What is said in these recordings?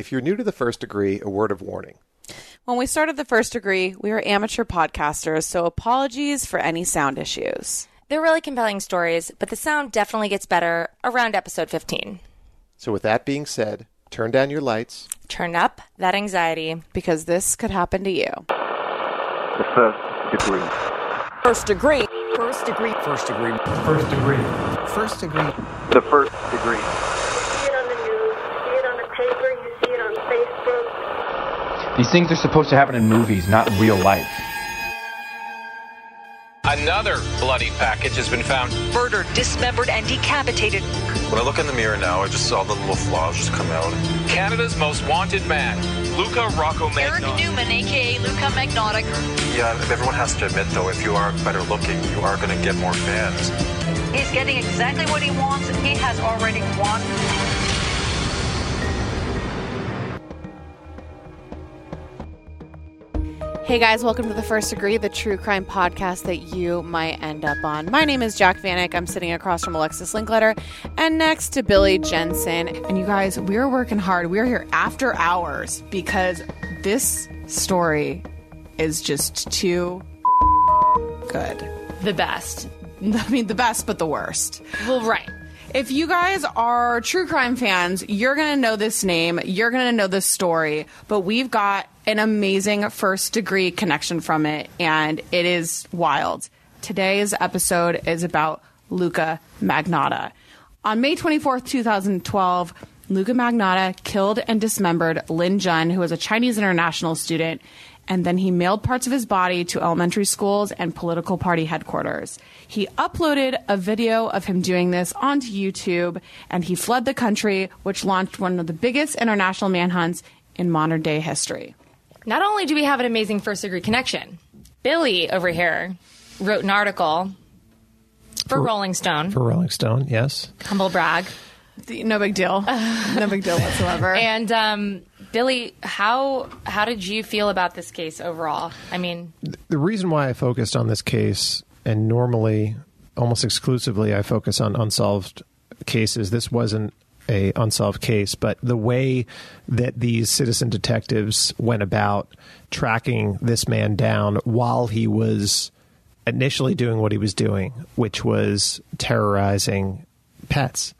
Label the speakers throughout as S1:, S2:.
S1: If you're new to the first degree, a word of warning.
S2: When we started the first degree, we were amateur podcasters, so apologies for any sound issues.
S3: They're really compelling stories, but the sound definitely gets better around episode 15.
S1: So, with that being said, turn down your lights.
S3: Turn up that anxiety.
S2: Because this could happen to you.
S4: The first degree.
S5: First degree.
S6: First degree.
S7: First degree.
S8: First degree.
S9: First degree.
S4: The first degree.
S10: You see it on the news, you see it on the paper, you see it on Facebook.
S7: These things are supposed to happen in movies, not in real life.
S11: Another bloody package has been found.
S12: Murdered, dismembered, and decapitated.
S13: When I look in the mirror now, I just saw the little flaws just come out.
S11: Canada's most wanted man, Luka Rocco
S12: Eric Newman, aka Luka Magnotta.
S13: Yeah, everyone has to admit though, if you are better looking, you are going to get more fans.
S12: He's getting exactly what he wants, he has already won.
S2: Hey guys, welcome to the First Degree, the true crime podcast that you might end up on. My name is Jac Vanek. I'm sitting across from Alexis Linkletter and next to Billy Jensen.
S14: And you guys, we're working hard. We're here after hours because this story is just too good.
S3: The best.
S14: I mean, the best, but the worst.
S3: Well, right.
S14: If you guys are true crime fans, you're going to know this name, you're going to know this story, but we've got an amazing first degree connection from it, and it is wild. Today's episode is about Luka Magnotta. On May 24th, 2012, Luka Magnotta killed and dismembered Lin Jun, who was a Chinese international student, and then he mailed parts of his body to elementary schools and political party headquarters. He uploaded a video of him doing this onto YouTube, and he fled the country, which launched one of the biggest international manhunts in modern day history.
S3: Not only do we have an amazing first degree connection, Billy over here wrote an article for, for Rolling Stone.
S9: For Rolling Stone, yes.
S3: Humble brag.
S14: No big deal. no big deal whatsoever.
S3: And um, Billy, how how did you feel about this case overall? I mean,
S9: the reason why I focused on this case, and normally almost exclusively I focus on unsolved cases. This wasn't a unsolved case, but the way that these citizen detectives went about tracking this man down while he was initially doing what he was doing, which was terrorizing pets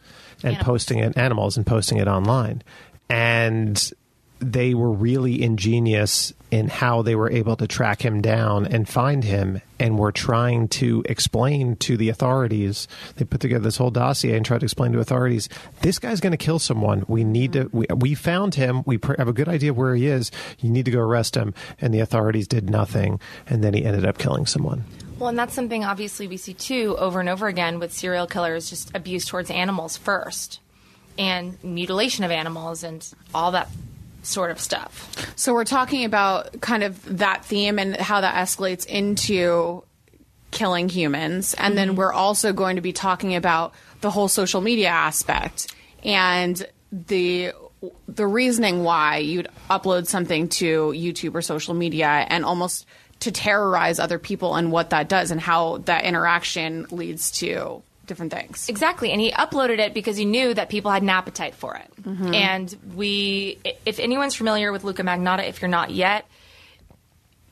S9: and animals. posting it animals and posting it online. And they were really ingenious in how they were able to track him down and find him and were trying to explain to the authorities. They put together this whole dossier and tried to explain to authorities this guy's going to kill someone. We need to we, we found him. We have a good idea where he is. You need to go arrest him. And the authorities did nothing. And then he ended up killing someone.
S3: Well, and that's something obviously we see too over and over again with serial killers, just abuse towards animals first, and mutilation of animals and all that sort of stuff.
S14: So we're talking about kind of that theme and how that escalates into killing humans, and mm-hmm. then we're also going to be talking about the whole social media aspect and the the reasoning why you'd upload something to YouTube or social media and almost to terrorize other people and what that does and how that interaction leads to different things.
S3: Exactly. And he uploaded it because he knew that people had an appetite for it. Mm-hmm. And we, if anyone's familiar with Luka Magnotta, if you're not yet,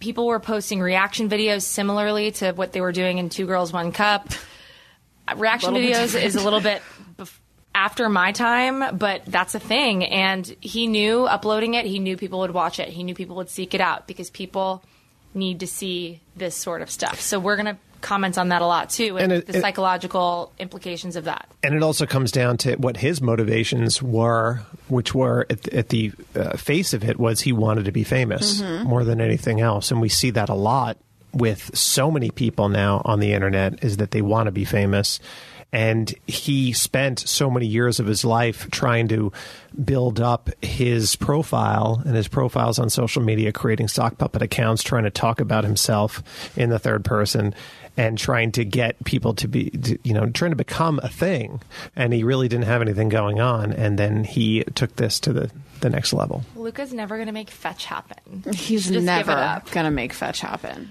S3: people were posting reaction videos similarly to what they were doing in Two Girls, One Cup. Reaction videos is a little bit after my time, but that's a thing. And he knew uploading it, he knew people would watch it, he knew people would seek it out because people need to see this sort of stuff. So we're going to comment on that a lot too, and, and it, the psychological implications of that.
S9: And it also comes down to what his motivations were, which were at, at the uh, face of it was he wanted to be famous mm-hmm. more than anything else, and we see that a lot with so many people now on the internet is that they want to be famous and he spent so many years of his life trying to build up his profile and his profiles on social media, creating sock puppet accounts, trying to talk about himself in the third person and trying to get people to be, to, you know, trying to become a thing. And he really didn't have anything going on. And then he took this to the, the next level.
S3: Luka's never going to make fetch happen.
S14: He's
S3: Just
S14: never gonna make fetch happen.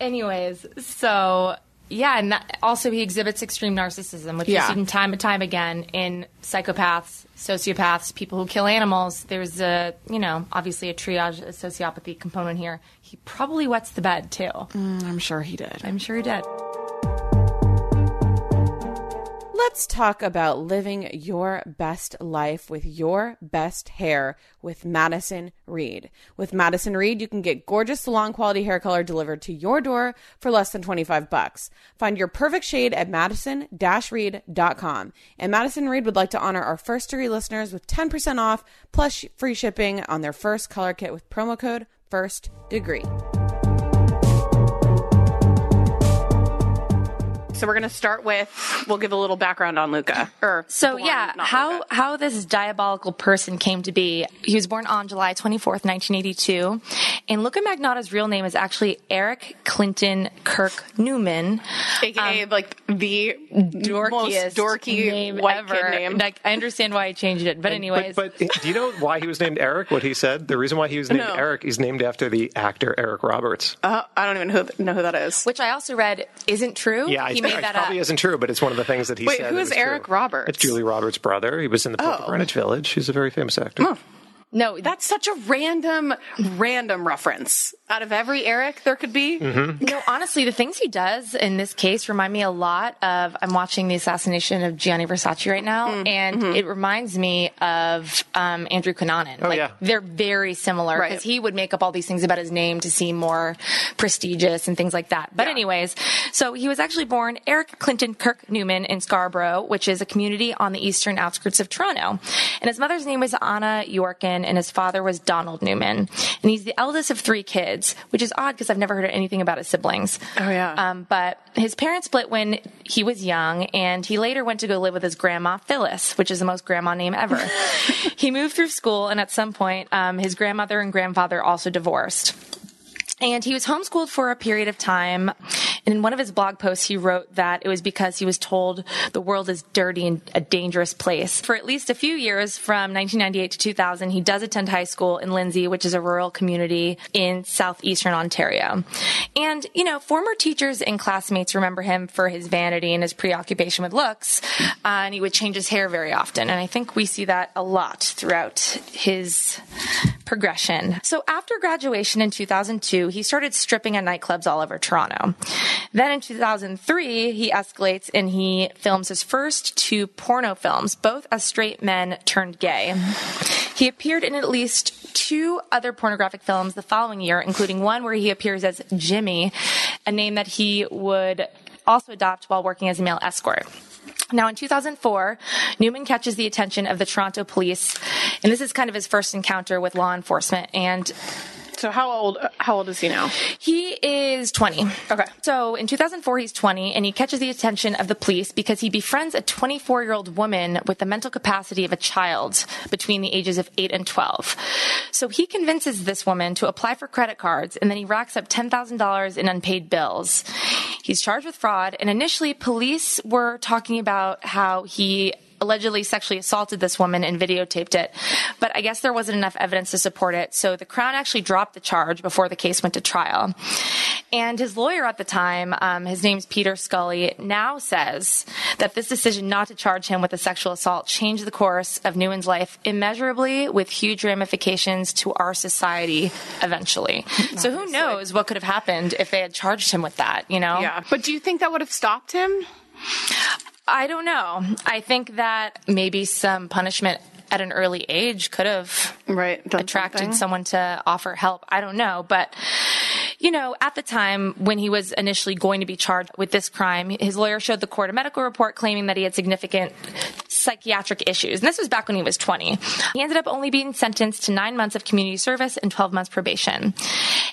S3: Anyways, so yeah, and that, also he exhibits extreme narcissism, which
S14: Yeah.
S3: is seen time and time again in psychopaths, sociopaths, people who kill animals. There's a, you know, obviously a triage, a sociopathy component here. He probably wets the bed too.
S14: Mm, I'm sure he did.
S3: I'm sure he did.
S14: Let's talk about living your best life with your best hair with Madison Reed. With Madison Reed, you can get gorgeous salon quality hair color delivered to your door for less than 25 bucks. Find your perfect shade at madison-reed.com. And Madison Reed would like to honor our first degree listeners with 10% off plus free shipping on their first color kit with promo code first degree. So we're going to start with we'll give a little background on Luka. Or
S3: So
S14: Born,
S3: yeah, how
S14: Luka.
S3: how this diabolical person came to be. He was born on July 24th, 1982, and Luka Magnotta's real name is actually Eric Clinton Kirk Newman.
S14: aka like the
S3: dorkiest
S14: most dorky
S3: name
S14: white
S3: ever.
S14: kid name.
S3: Like I understand why he changed it, but anyways,
S9: But, but do you know why he was named Eric? What he said? The reason why he was named
S14: No.
S9: Eric, he's named after the actor Eric Roberts.
S14: Uh, I don't even who, know who that is.
S3: which I also read isn't true.
S9: Yeah,
S3: he
S9: it
S3: made that
S9: probably
S3: up.
S9: isn't true, but it's one of the things that he
S14: Wait,
S9: said.
S14: who
S9: that
S14: is
S9: was true.
S14: Eric Roberts?
S9: It's Julia Roberts' brother. He was in the Pope
S14: Oh.
S9: of Greenwich Village. He's a very famous actor.
S3: No,
S14: That's such a random, random reference. Out of every Eric there could be,
S3: No, honestly, the things he does in this case remind me a lot of. I'm watching the assassination of Gianni Versace right now,
S14: Mm,
S3: and
S14: mm-hmm.
S3: it reminds me of um, Andrew Cunanan.
S9: Oh,
S3: like
S9: yeah.
S3: they're very similar
S14: Right.
S3: because he would make up all these things about his name to seem more prestigious and things like that. But
S14: Yeah.
S3: anyways, so he was actually born Eric Clinton Kirk Newman in Scarborough, which is a community on the eastern outskirts of Toronto, and his mother's name was Anna Yourkin, and his father was Donald Newman, and he's the eldest of three kids, which is odd because I've never heard anything about his siblings.
S14: Oh, yeah.
S3: Um, but his parents split when he was young, and he later went to go live with his grandma Phyllis, which is the most grandma name ever. he moved through school, and at some point, um, his grandmother and grandfather also divorced. And he was homeschooled for a period of time. And in one of his blog posts, he wrote that it was because he was told the world is dirty and a dangerous place. For at least a few years, from 1998 to 2000, he does attend high school in Lindsay, which is a rural community in southeastern Ontario. And, you know, former teachers and classmates remember him for his vanity and his preoccupation with looks. Uh, and he would change his hair very often. And I think we see that a lot throughout his progression. So after graduation in 2002, he started stripping at nightclubs all over Toronto. Then in 2003, he escalates and he films his first two porno films, both as straight men turned gay. He appeared in at least two other pornographic films the following year, including one where he appears as Jimmy, a name that he would also adopt while working as a male escort. Now, in 2004, Newman catches the attention of the Toronto police, and this is kind of his first encounter with law enforcement. And
S14: so how old? How old is he now?
S3: he is 20.
S14: Okay.
S3: So in 2004, he's 20, and he catches the attention of the police because he befriends a 24 year old woman with the mental capacity of a child between the ages of 8 and 12. So he convinces this woman to apply for credit cards, and then he racks up $10,000 in unpaid bills. He's charged with fraud, and initially, police were talking about how he allegedly sexually assaulted this woman and videotaped it. But I guess there wasn't enough evidence to support it. So the Crown actually dropped the charge before the case went to trial. And his lawyer at the time, um, his name's Peter Scully, now says that this decision not to charge him with a sexual assault changed the course of Newman's life immeasurably with huge ramifications to our society eventually. So who knows what could have happened if they had charged him with that, you know?
S14: Yeah, but do you think that would have stopped him?
S3: I don't know. I think that maybe some punishment at an early age could have
S14: right
S3: attracted
S14: something.
S3: someone to offer help. I don't know, but you know, at the time when he was initially going to be charged with this crime, his lawyer showed the court a medical report claiming that he had significant psychiatric issues. And this was back when he was 20. He ended up only being sentenced to nine months of community service and 12 months probation.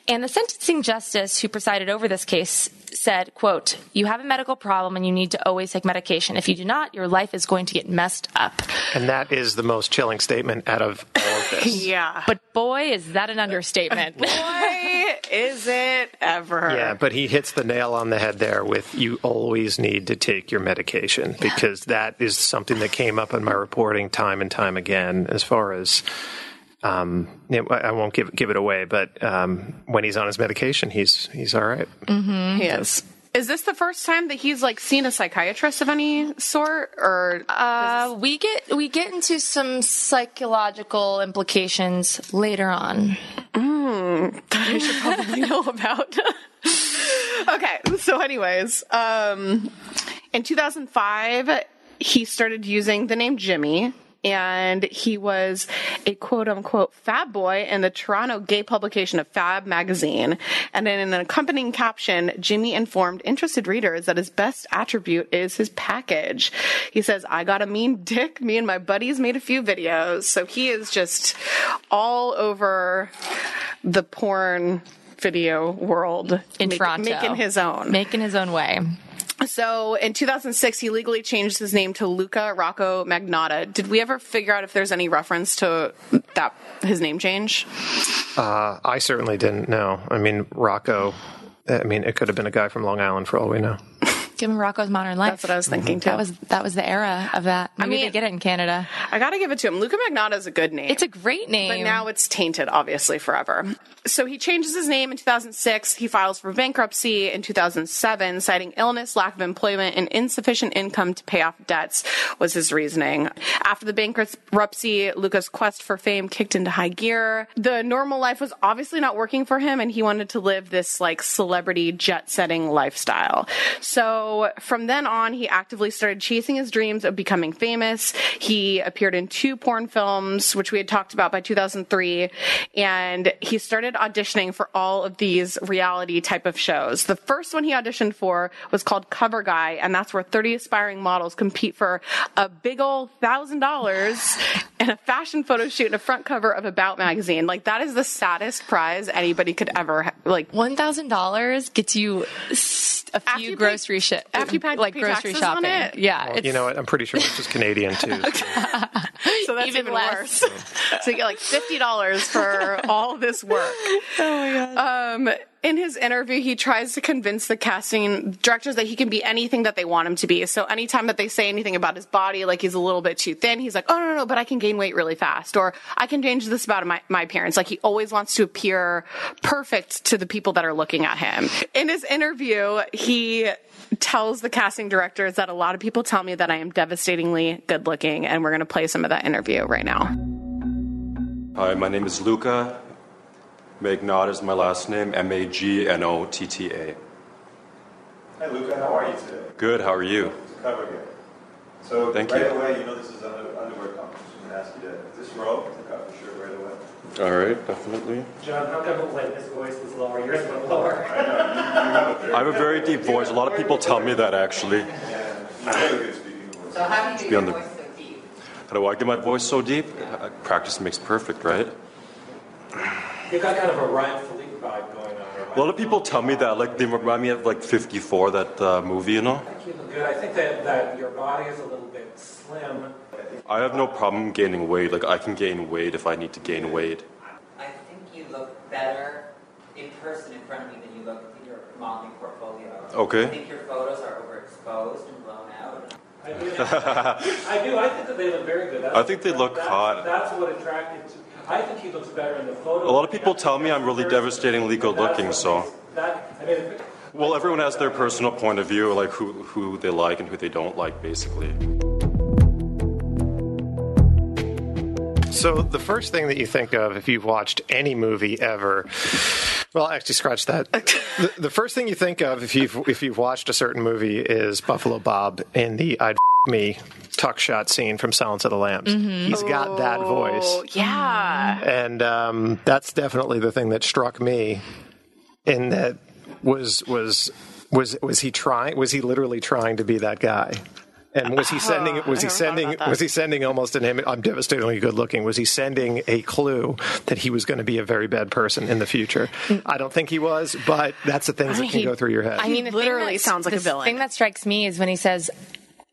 S3: And the sentencing justice who presided over this case said, quote, you have a medical problem and you need to always take medication. If you do not, your life is going to get messed up.
S9: And that is the most chilling statement out of all of this.
S14: yeah.
S3: But boy, is that an understatement.
S14: Boy, is it ever.
S9: Yeah, but he hits the nail on the head there with you always need to take your medication because that is something that came up in my reporting time and time again as far as um, you know, I I won't give give it away, but um, when he's on his medication, he's he's all right.
S14: He is. Is this the first time that he's like seen a psychiatrist of any sort, or
S3: Uh, we get we get into some psychological implications later on.
S14: that I should probably know about? okay, so anyways, um, in 2005, he started using the name Jimmy. And he was a quote unquote fab boy in the Toronto gay publication of Fab magazine. And in an accompanying caption, Jimmy informed interested readers that his best attribute is his package. He says, I got a mean dick. Me and my buddies made a few videos. So he is just all over the porn video world
S3: In
S14: make-
S3: Toronto.
S14: making his own.
S3: Making his own way.
S14: So in 2006, he legally changed his name to Luka Rocco Magnotta. Did we ever figure out if there's any reference to that his name change?
S9: Uh, I certainly didn't know. I mean, Rocco. I mean, it could have been a guy from Long Island for all we know.
S3: Give him Rocko's Modern Life.
S14: That's what I was thinking too.
S3: That was that was the era of that. Maybe
S14: mean-
S3: they get it in Canada.
S14: I gotta give it to him. Luka Magnotta is a good name.
S3: It's a great name.
S14: But now it's tainted, obviously, forever. So he changes his name in 2006. He files for bankruptcy in 2007, citing illness, lack of employment, and insufficient income to pay off debts was his reasoning. After the bankruptcy, Luka's quest for fame kicked into high gear. The normal life was obviously not working for him, and he wanted to live this like celebrity jet setting lifestyle. So from then on, he actively started chasing his dreams of becoming famous. He appeared in two porn films, which we had talked about by 2003, and he started auditioning for all of these reality type of shows. The first one he auditioned for was called Cover Guy, and that's where 30 aspiring models compete for a big old thousand dollars and a fashion photo shoot and a front cover of About magazine. Like that is the saddest prize anybody could ever ha- like.
S3: One thousand dollars gets you a few grocery shit,
S14: after you pay-
S3: like
S14: pay
S3: grocery
S14: taxes on
S3: shopping.
S14: it?
S3: Yeah,
S9: Well,
S3: it's,
S9: you know what? I'm pretty sure this is Canadian too.
S14: So that's
S3: Even
S14: even,
S3: less.
S14: worse. so you get like fifty dollars for all this work. Oh my god. Um, in his interview, he tries to convince the casting directors that he can be anything that they want him to be. So anytime that they say anything about his body, like he's a little bit too thin, he's like, "Oh no, no, no but I can gain weight really fast," or "I can change this about my my appearance." Like he always wants to appear perfect to the people that are looking at him. In his interview, he tells the casting directors that a lot of people tell me that I am devastatingly good looking, and we're going to play some of that interview right now.
S5: Hi, my name is Luka. Magnotta is my last name, M A G N O T T A.
S6: Hi, Luka. How are you today?
S5: Good, how are you?
S6: To cover here. So
S5: Thank
S6: right
S5: you.
S6: away, you know this is an underwear competition. I'm gonna ask you to this row, take off your shirt right away.
S5: All right, definitely.
S8: John, how come like his voice was lower, yours went lower?
S5: I have a very deep voice. A lot of people tell me that actually.
S8: So how do you
S5: Be on the- How do I get my voice so deep? Uh, Practice makes perfect, right?
S8: You've got kind of a Ryan Phillippe vibe going on.
S5: A lot of people tell me that, like they remind me of like 54, that uh, movie, you know.
S8: You look good. I think that, that your body is a little bit slim.
S5: I have no problem gaining weight. Like I can gain weight if I need to gain weight.
S15: I think you look better in person in front of me than you look in your modeling portfolio.
S5: Okay.
S15: I think your photos are overexposed and blown out.
S8: I do. I do. I think that they look very good. That's,
S5: I think they look
S8: that's,
S5: hot.
S8: That's what attracted to. I think he looks better in the photo.
S5: A lot of people tell me I'm really devastatingly good looking, so.
S8: That, I mean,
S5: Well, everyone has their personal point of view, like who, who they like and who they don't like, basically.
S9: So the first thing that you think of if you've watched any movie ever, well, actually, scratch that. the, the first thing you think of if you've if you've watched a certain movie is Buffalo Bob in the "I'd F- me" tuck shot scene from Silence of the Lambs. He's got that voice,
S14: Oh, yeah.
S9: and um, that's definitely the thing that struck me. In that was was was was he trying? Was he literally trying to be that guy? And was he sending? Was he sending? Was he sending almost an image? I'm devastatingly good looking. Was he sending a clue that he was going to be a very bad person in the future? Mm. I don't think he was, but that's the things that can go through your head.
S3: I mean, the
S14: literally sounds like a villain.
S3: the
S14: villain.
S3: thing that strikes me is when he says,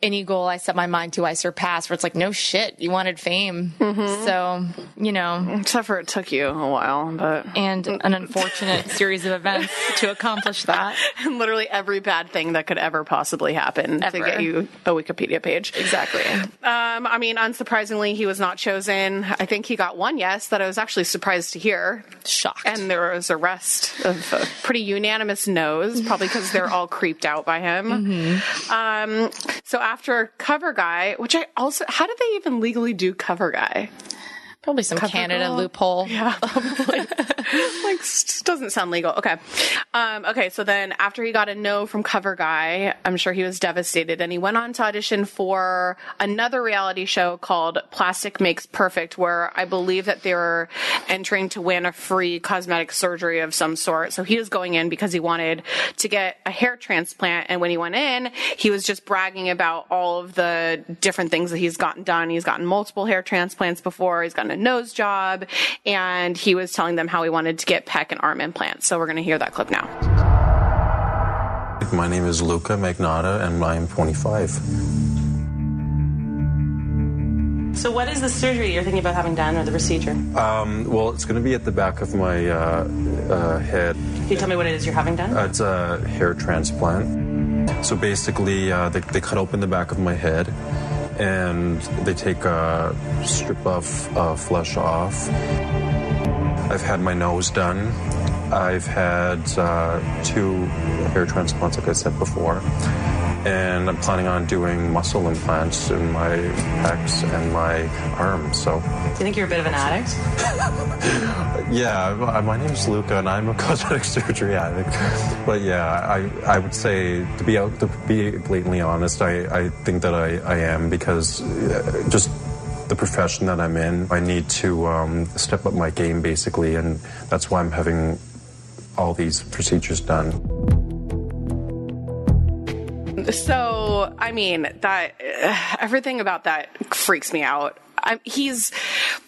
S3: "Any goal I set my mind to, I surpass." Where it's like, no shit, you wanted fame,
S14: Mm-hmm.
S3: so you know.
S14: Except for it took you a while, but
S3: and an unfortunate series of events to accomplish that.
S14: and literally every bad thing that could ever possibly happen to
S3: Ever.
S14: get you a Wikipedia page.
S3: Exactly.
S14: Um, I mean, unsurprisingly, he was not chosen. I think he got one yes that I was actually surprised to hear.
S3: Shocked.
S14: And there was a rest of a pretty unanimous no's, probably because they're all creeped out by him. Um, so after Cover Guy, which I also, how did they even legally do Cover Guy?
S3: Probably some
S14: Cover
S3: Canada
S14: girl?
S3: loophole.
S14: Yeah, like, doesn't sound legal. Okay. Um, okay, so then after he got a no from Cover Guy, I'm sure he was devastated and he went on to audition for another reality show called Plastic Makes Perfect, where I believe that they were entering to win a free cosmetic surgery of some sort. So he was going in because he wanted to get a hair transplant. And when he went in, he was just bragging about all of the different things that he's gotten done. He's gotten multiple hair transplants before. He's gotten a nose job and he was telling them how he wanted to get pec and arm implants. So we're going to hear that clip now.
S13: My name is Luka Magnotta, and I'm 25.
S16: So, what is the surgery you're thinking about having done or the procedure?
S13: Um, well, it's going to be at the back of my uh, uh, head.
S16: Can you tell me what it is you're having done?
S13: Uh, it's a hair transplant. So basically, uh, they, they cut open the back of my head and they take a strip of uh, flesh off. I've had my nose done. I've had uh, two hair transplants, like I said before. And I'm planning on doing muscle implants in my pecs and my arms. So,
S16: Do you think you're a bit of an addict?
S13: yeah, my- name is Luka, and I'm a cosmetic surgery addict. But yeah, I, I would say to be out to be blatantly honest, I, I think that I, I am because uh, just the profession that I'm in, I need to um, step up my game basically, and that's why I'm having all these procedures done.
S14: So, I mean, that everything about that freaks me out. I, he's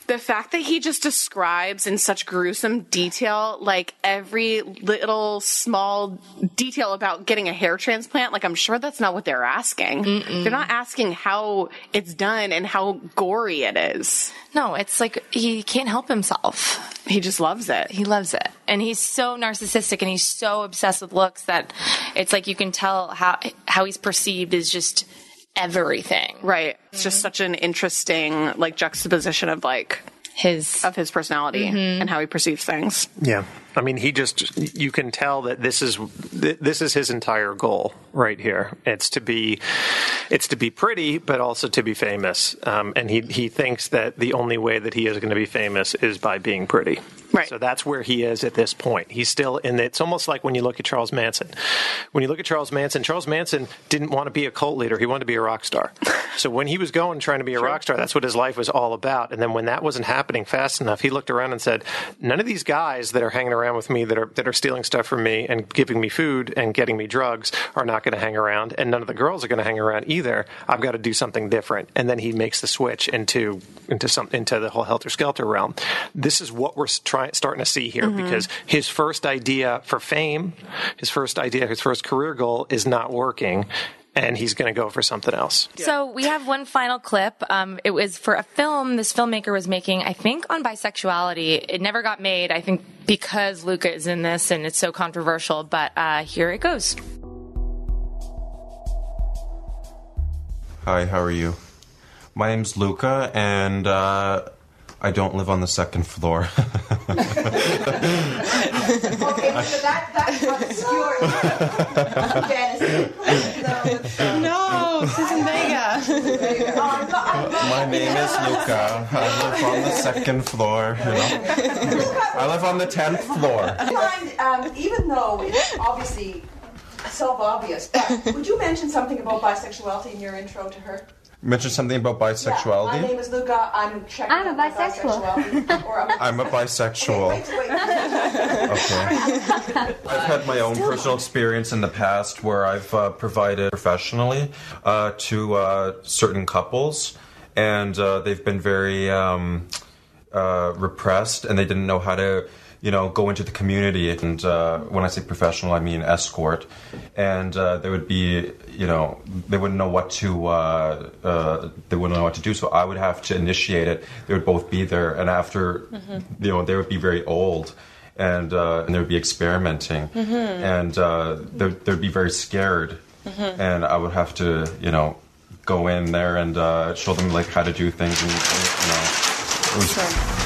S14: the fact that he just describes in such gruesome detail, like every little small detail about getting a hair transplant. Like, I'm sure that's not what they're asking. They're not asking how it's done and how gory it is.
S3: No, it's like he can't help himself.
S14: He just loves it.
S3: He loves it. And he's so narcissistic and he's so obsessed with looks that it's like you can tell how how he's perceived is just everything.
S14: Right. It's just mm-hmm. such an interesting like juxtaposition of like
S3: his
S14: of his personality mm-hmm. and how he perceives things.
S9: Yeah, I mean, he just you can tell that this is this is his entire goal right here. It's to be it's to be pretty, but also to be famous. Um, and he he thinks that the only way that he is going to be famous is by being pretty.
S14: Right.
S9: So that's where he is at this point. He's still in. It's almost like when you look at Charles Manson. When you look at Charles Manson, Charles Manson didn't want to be a cult leader. He wanted to be a rock star. so when he was going trying to be a rock star, that's what his life was all about. And then when that wasn't happening fast enough, he looked around and said, "None of these guys that are hanging around with me that are that are stealing stuff from me and giving me food and getting me drugs are not going to hang around, and none of the girls are going to hang around either. I've got to do something different." And then he makes the switch into into some into the whole helter skelter realm. This is what we're trying starting to see here mm-hmm. because his first idea for fame, his first idea, his first career goal is not working. And he's going to go for something else.
S3: So we have one final clip. Um, it was for a film this filmmaker was making, I think, on bisexuality. It never got made, I think, because Luka is in this and it's so controversial. But uh, here it goes.
S17: Hi, how are you? My name's Luka, and uh, I don't live on the second floor.
S10: okay, so that, that's obscure.
S16: no, Suzanne Vega.
S17: My name is Luka. I live on the second floor. You know? I live on the tenth floor.
S18: Mind, um, even though it's obviously self-obvious, but would you mention something about bisexuality in your intro to her?
S17: Mention something about
S18: Yeah, my
S17: bisexuality.
S18: name is Luka. I'm checking
S10: I'm a
S18: out my
S10: bisexual.
S18: I'm a
S17: bisexual.
S18: Wait, wait.
S13: I've had my own personal experience in the past where I've uh, provided professionally uh, to uh, certain couples, and uh, they've been very um, uh, repressed, and they didn't know how to. You know, go into the community, and uh, when I say professional, I mean escort. And uh, they would be, you know, they wouldn't know what to, uh, uh, they wouldn't know what to do. So I would have to initiate it. They would both be there, and after,
S2: Mhm.
S13: you know, they would be very old, and uh, and they would be experimenting,
S2: Mhm.
S13: and uh, they'd, they'd be very scared,
S2: Mhm.
S13: and I would have to, you know, go in there and uh, show them like how to do things, and you know, it was.
S9: Yeah,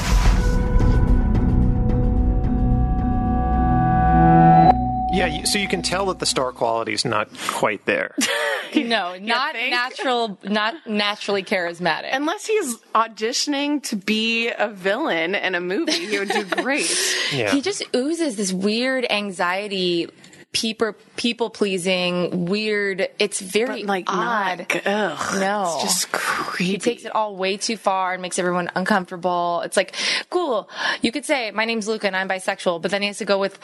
S9: so you can tell that the star quality is not quite there.
S2: no,
S14: not
S2: natural, not naturally charismatic.
S14: Unless he's auditioning to be a villain in a movie, he would do great.
S3: He just oozes this weird anxiety, people people pleasing, weird. It's very like odd.
S14: ugh,
S3: no,
S14: it's just
S3: creepy. He takes it all way too far and makes everyone uncomfortable. It's like cool. You could say my name's Luka and I'm bisexual, but then he has to go with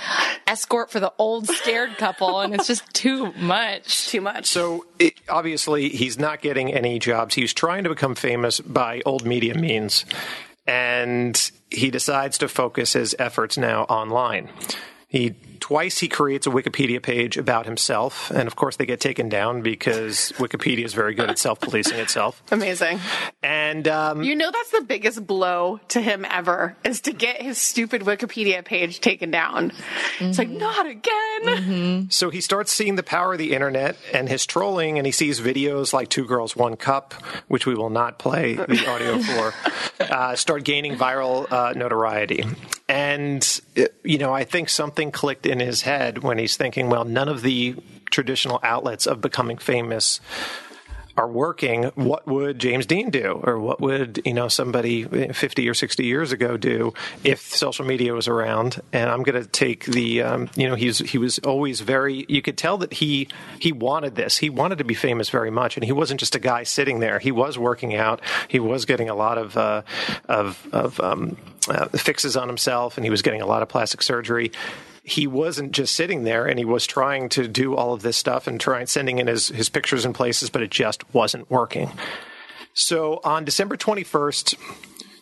S3: escort for the old scared couple, and it's just too much.
S14: Too much.
S9: So it, obviously, he's not getting any jobs. He's trying to become famous by old media means, and he decides to focus his efforts now online. He twice he creates a Wikipedia page about himself, and of course they get taken down because Wikipedia is very good at self-policing itself.
S14: Amazing.
S9: And um,
S14: You know that's the biggest blow to him ever is to get his stupid Wikipedia page taken down. It's like not again.
S9: So he starts seeing the power of the internet and his trolling, and he sees videos like Two Girls, One Cup, which we will not play the audio for, uh, start gaining viral uh, notoriety. And, uh, you know, I think something clicked in his head when he's thinking, well, none of the traditional outlets of becoming famous are working, what would James Dean do? Or what would, you know, somebody 50 or 60 years ago do if social media was around? And I'm going to take the, um, you know, he's, he was always very, you could tell that he, he wanted this. He wanted to be famous very much. And he wasn't just a guy sitting there. He was working out. He was getting a lot of, uh, of, of, um, uh, fixes on himself and he was getting a lot of plastic surgery he wasn't just sitting there and he was trying to do all of this stuff and trying sending in his, his pictures in places, but it just wasn't working. So on December 21st,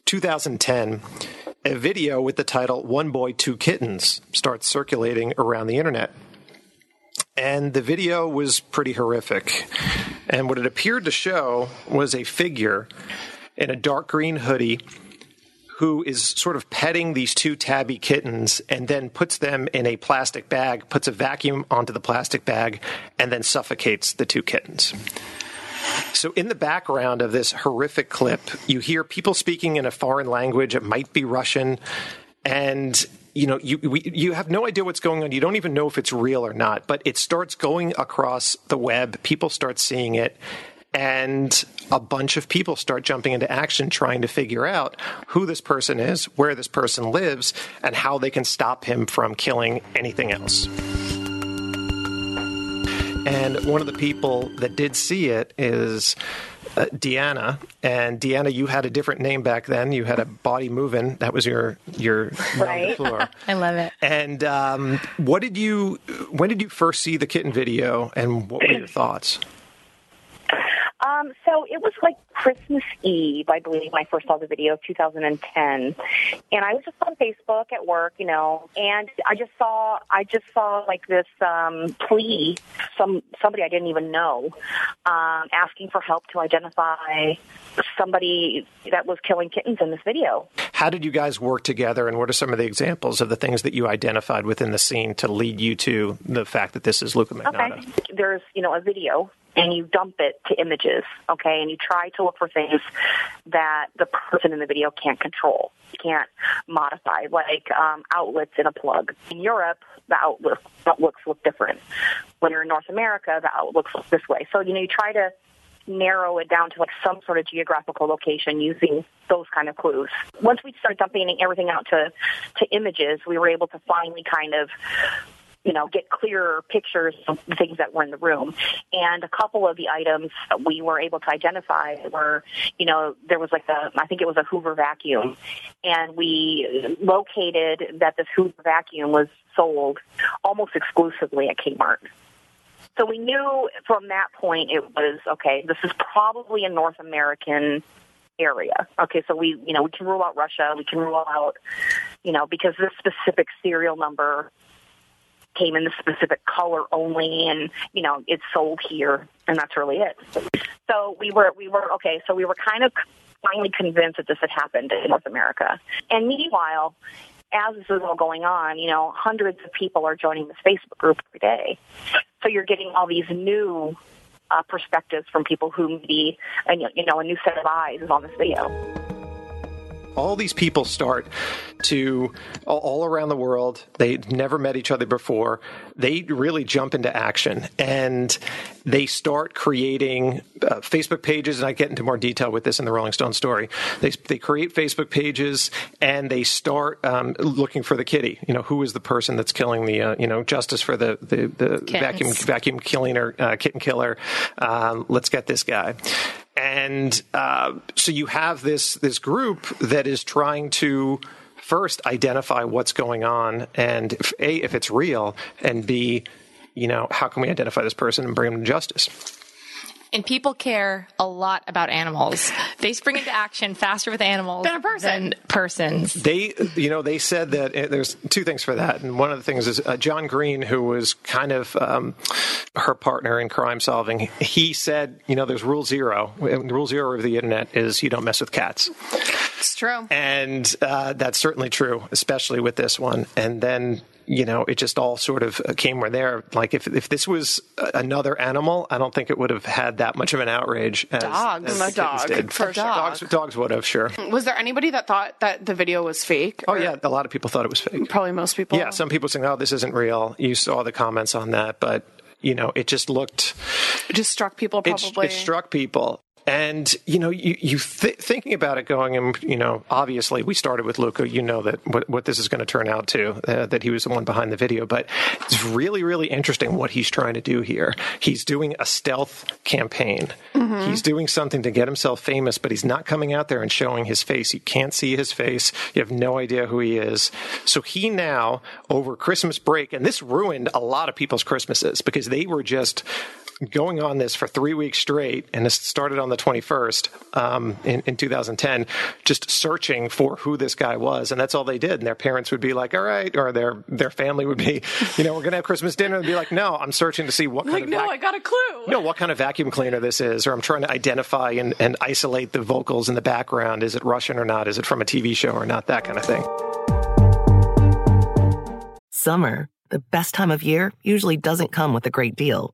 S9: 2010, a video with the title One Boy, Two Kittens starts circulating around the internet. And the video was pretty horrific. And what it appeared to show was a figure in a dark green hoodie who is sort of petting these two tabby kittens and then puts them in a plastic bag, puts a vacuum onto the plastic bag, and then suffocates the two kittens. So, in the background of this horrific clip, you hear people speaking in a foreign language. It might be Russian, and you know you we, you have no idea what's going on. You don't even know if it's real or not. But it starts going across the web. People start seeing it, and a bunch of people start jumping into action trying to figure out who this person is, where this person lives, and how they can stop him from killing anything else. And one of the people that did see it is uh, Deanna. And Deanna, you had a different name back then. You had a body moving. That was your your de plume.
S3: I love it.
S9: And um, what did you? When did you first see the kitten video, and what were your thoughts?
S19: Um, so it was like Christmas Eve, I believe, when I first saw the video, 2010. And I was just on Facebook at work, you know, and I just saw, I just saw like this um, plea, some somebody I didn't even know, um, asking for help to identify somebody that was killing kittens in this video.
S9: How did you guys work together, and what are some of the examples of the things that you identified within the scene to lead you to the fact that this is Luka Magnotta?
S19: Okay. There's, you know, a video and you dump it to images, okay, and you try to look for things that the person in the video can't control, can't modify, like um, outlets in a plug. In Europe, the outlook, outlooks look different. When you're in North America, the outlooks look this way. So, you know, you try to narrow it down to like some sort of geographical location using those kind of clues. Once we started dumping everything out to, to images, we were able to finally kind of you know, get clearer pictures of the things that were in the room. And a couple of the items we were able to identify were, you know, there was like a, I think it was a Hoover vacuum. And we located that this Hoover vacuum was sold almost exclusively at Kmart. So we knew from that point it was, okay, this is probably a North American area. Okay, so we, you know, we can rule out Russia, we can rule out, you know, because this specific serial number came in the specific color only and, you know, it's sold here and that's really it. So we were, we were, okay, so we were kind of finally convinced that this had happened in North America. And meanwhile, as this is all going on, you know, hundreds of people are joining this Facebook group every day. So you're getting all these new uh, perspectives from people who maybe, you know, a new set of eyes is on this video
S9: all these people start to all around the world they never met each other before they really jump into action. And they start creating uh, facebook pages and i get into more detail with this in the rolling stone story. They, they create facebook pages and they start um, looking for the kitty. You know who is the person that's killing the uh, you know justice for the the, the vacuum vacuum killing or uh, kitten killer? Um, let's get this guy and uh, so you have this this group that is trying to first identify what's going on and if, a if it's real and b you know how can we identify this person and bring them to justice
S3: and people care a lot about animals. They spring into action faster with animals
S14: than a person.
S3: Than persons.
S9: They, you know, they said that uh, there's two things for that, and one of the things is uh, John Green, who was kind of um, her partner in crime solving. He said, you know, there's rule zero. Rule zero of the internet is you don't mess with cats.
S14: It's true,
S9: and uh, that's certainly true, especially with this one. And then you know, it just all sort of uh, came where there. Like if if this was another animal, I don't think it would have had that much of an outrage. As,
S14: dogs,
S9: as
S14: a dog,
S9: did.
S14: for sure.
S9: Dogs, dogs would have, sure.
S14: Was there anybody that thought that the video was fake?
S9: Oh yeah, a lot of people thought it was fake.
S14: Probably most people.
S9: Yeah, some people saying, "Oh, this isn't real." You saw the comments on that, but you know, it just looked.
S14: It just struck people. Probably
S9: it, it struck people, and you know, you, you th- thinking about it, going and you know, obviously we started with Luka. You know that what, what this is going to turn out to, uh, that he was the one behind the video. But it's really, really interesting what he's trying to do here. He's doing a stealth campaign. Mm-hmm. He's doing something to get himself famous, but he's not coming out there and showing his face. You can't see his face. You have no idea who he is. So he now over Christmas break, and this ruined a lot of people's Christmases because they were just going on this for three weeks straight, and it started on the 21st um, in, in 2010, just searching for who this guy was, and that's all they did. And their parents would be like, "All right," or their their family would be, you know, "We're gonna have Christmas dinner," and be like, "No, I'm searching to see what
S14: like,
S9: kind of
S14: no, vac- I got a clue.
S9: No, what kind of vacuum cleaner this is, or I'm trying to identify and, and isolate the vocals in the background. Is it Russian or not? Is it from a TV show or not? That kind of thing."
S20: Summer, the best time of year, usually doesn't come with a great deal.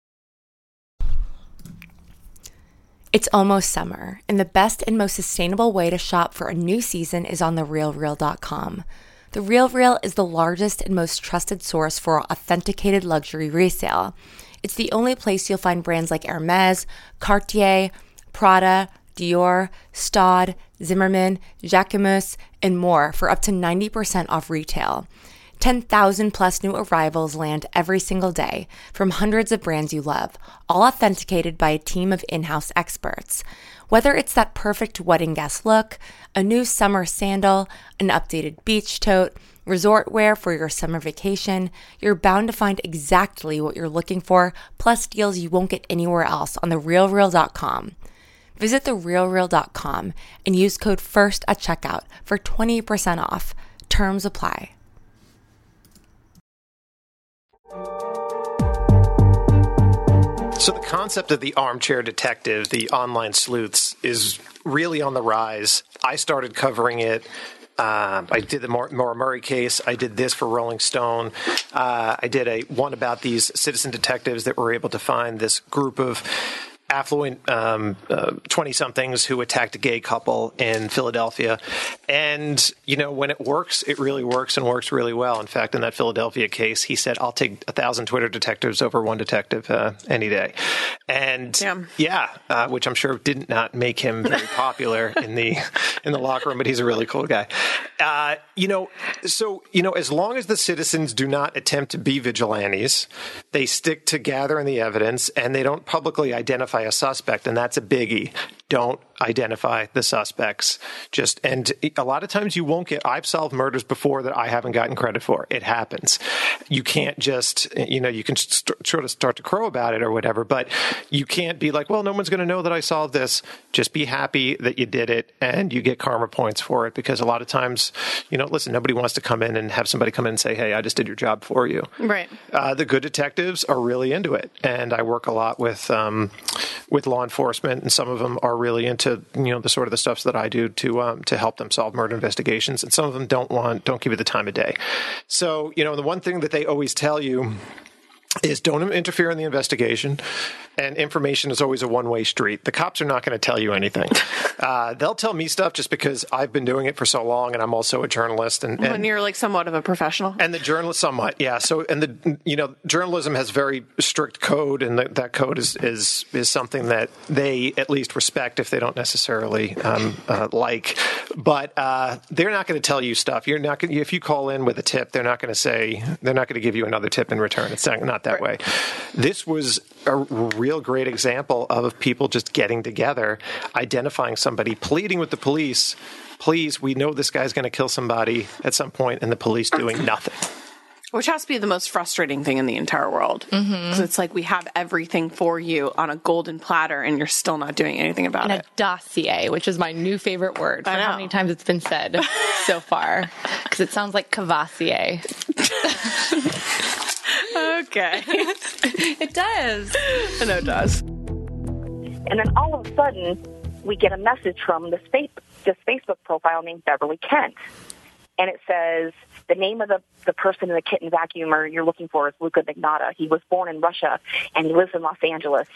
S21: It's almost summer, and the best and most sustainable way to shop for a new season is on therealreal.com. The Real Real is the largest and most trusted source for authenticated luxury resale. It's the only place you'll find brands like Hermes, Cartier, Prada, Dior, Staud, Zimmermann, Jacquemus, and more for up to 90% off retail. 10,000 plus new arrivals land every single day from hundreds of brands you love, all authenticated by a team of in house experts. Whether it's that perfect wedding guest look, a new summer sandal, an updated beach tote, resort wear for your summer vacation, you're bound to find exactly what you're looking for, plus deals you won't get anywhere else on therealreal.com. Visit therealreal.com and use code FIRST at checkout for 20% off. Terms apply.
S9: So the concept of the armchair detective, the online sleuths, is really on the rise. I started covering it. Uh, I did the Maura Murray case. I did this for Rolling Stone. Uh, I did a one about these citizen detectives that were able to find this group of affluent twenty somethings who attacked a gay couple in Philadelphia, and you know when it works, it really works and works really well. In fact, in that Philadelphia case, he said, "I'll take a thousand Twitter detectives over one detective uh, any day," and yeah, uh, which I'm sure did not make him very popular in the in the locker room, but he's a really cool guy. Uh, you know, so you know, as long as the citizens do not attempt to be vigilantes, they stick to gathering the evidence and they don't publicly identify a suspect, and that's a biggie. Don't identify the suspects. Just and a lot of times you won't get. I've solved murders before that I haven't gotten credit for. It happens. You can't just you know you can st- sort of start to crow about it or whatever, but you can't be like, well, no one's going to know that I solved this. Just be happy that you did it and you get karma points for it because a lot of times, you know, listen, nobody wants to come in and have somebody come in and say, hey, I just did your job for you.
S14: Right.
S9: Uh, the good detectives are really into it, and I work a lot with um, with law enforcement, and some of them are really into you know the sort of the stuff that I do to um, to help them solve murder investigations, and some of them don't want don't give you the time of day. So you know the one thing that they always tell you is don't interfere in the investigation. And information is always a one-way street. The cops are not going to tell you anything. Uh, they'll tell me stuff just because i've been doing it for so long and i'm also a journalist and,
S14: when
S9: and
S14: you're like somewhat of a professional.
S9: and the journalist somewhat yeah. So and the you know journalism has very strict code and that that code is is is something that they at least respect if they don't necessarily um, uh, like. But uh, they're not going to tell you stuff. You're not going if you call in with a tip they're not going to say they're not going to give you another tip in return. It's not, not that way this was a real great example of people just getting together identifying somebody pleading with the police please we know this guy's going to kill somebody at some point and the police doing nothing
S14: Which has to be the most frustrating thing in the entire world. Mm-hmm. Because it's like we have everything for you on a golden platter and you're still not doing anything about
S3: And
S14: it.
S3: a dossier, which is my new favorite word for
S14: I
S3: how
S14: know.
S3: many times it's been said so far. Because it sounds like cavassier.
S14: okay.
S3: it does.
S14: I know it does.
S19: And then all of a sudden, we get a message from this, fa- this Facebook profile named Beverly Kent. And it says, the name of the, the person in the kitten vacuumer you're looking for is Luka Magnotta. He was born in Russia and he lives in Los Angeles.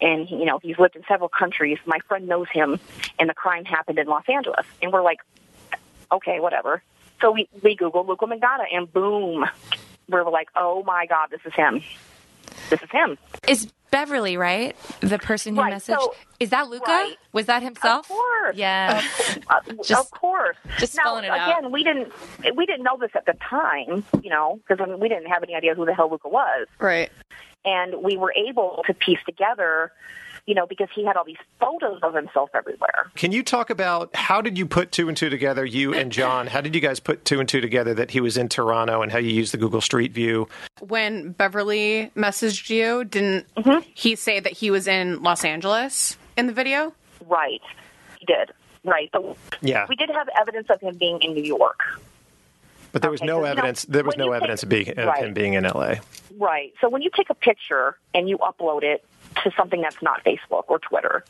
S19: And, he, you know, he's lived in several countries. My friend knows him and the crime happened in Los Angeles. And we're like, okay, whatever. So we, we Googled Luka Magnotta and boom, we're like, oh my God, this is him. This is him.
S3: Is Beverly, right? The person who
S19: Right,
S3: messaged.
S19: so-
S3: is that Luka?
S19: right.
S3: Was that himself?
S19: Of course.
S3: Yes.
S19: Uh,
S3: Just-
S19: of course.
S3: just
S19: now,
S3: spelling it out.
S19: again, we didn't we didn't know this at the time, you know, because I mean, we didn't have any idea who the hell Luka was,
S14: Right.
S19: and we were able to piece together, you know, because he had all these photos of himself everywhere.
S9: Can you talk about how did you put two and two together, you and John? How did you guys put two and two together that he was in Toronto and how you used the Google Street View?
S14: When Beverly messaged you, didn't mm-hmm. he say that he was in Los Angeles in the video?
S19: Right. He did. Right. So
S9: Yeah.
S19: we did have evidence of him being in New York.
S9: But there was
S19: Okay,
S9: no
S19: so, you know,
S9: evidence. there was no
S19: you take-
S9: evidence of, being, of
S19: Right.
S9: him being in LA.
S19: Right. So when you take a picture and you upload it to something that's not Facebook or Twitter,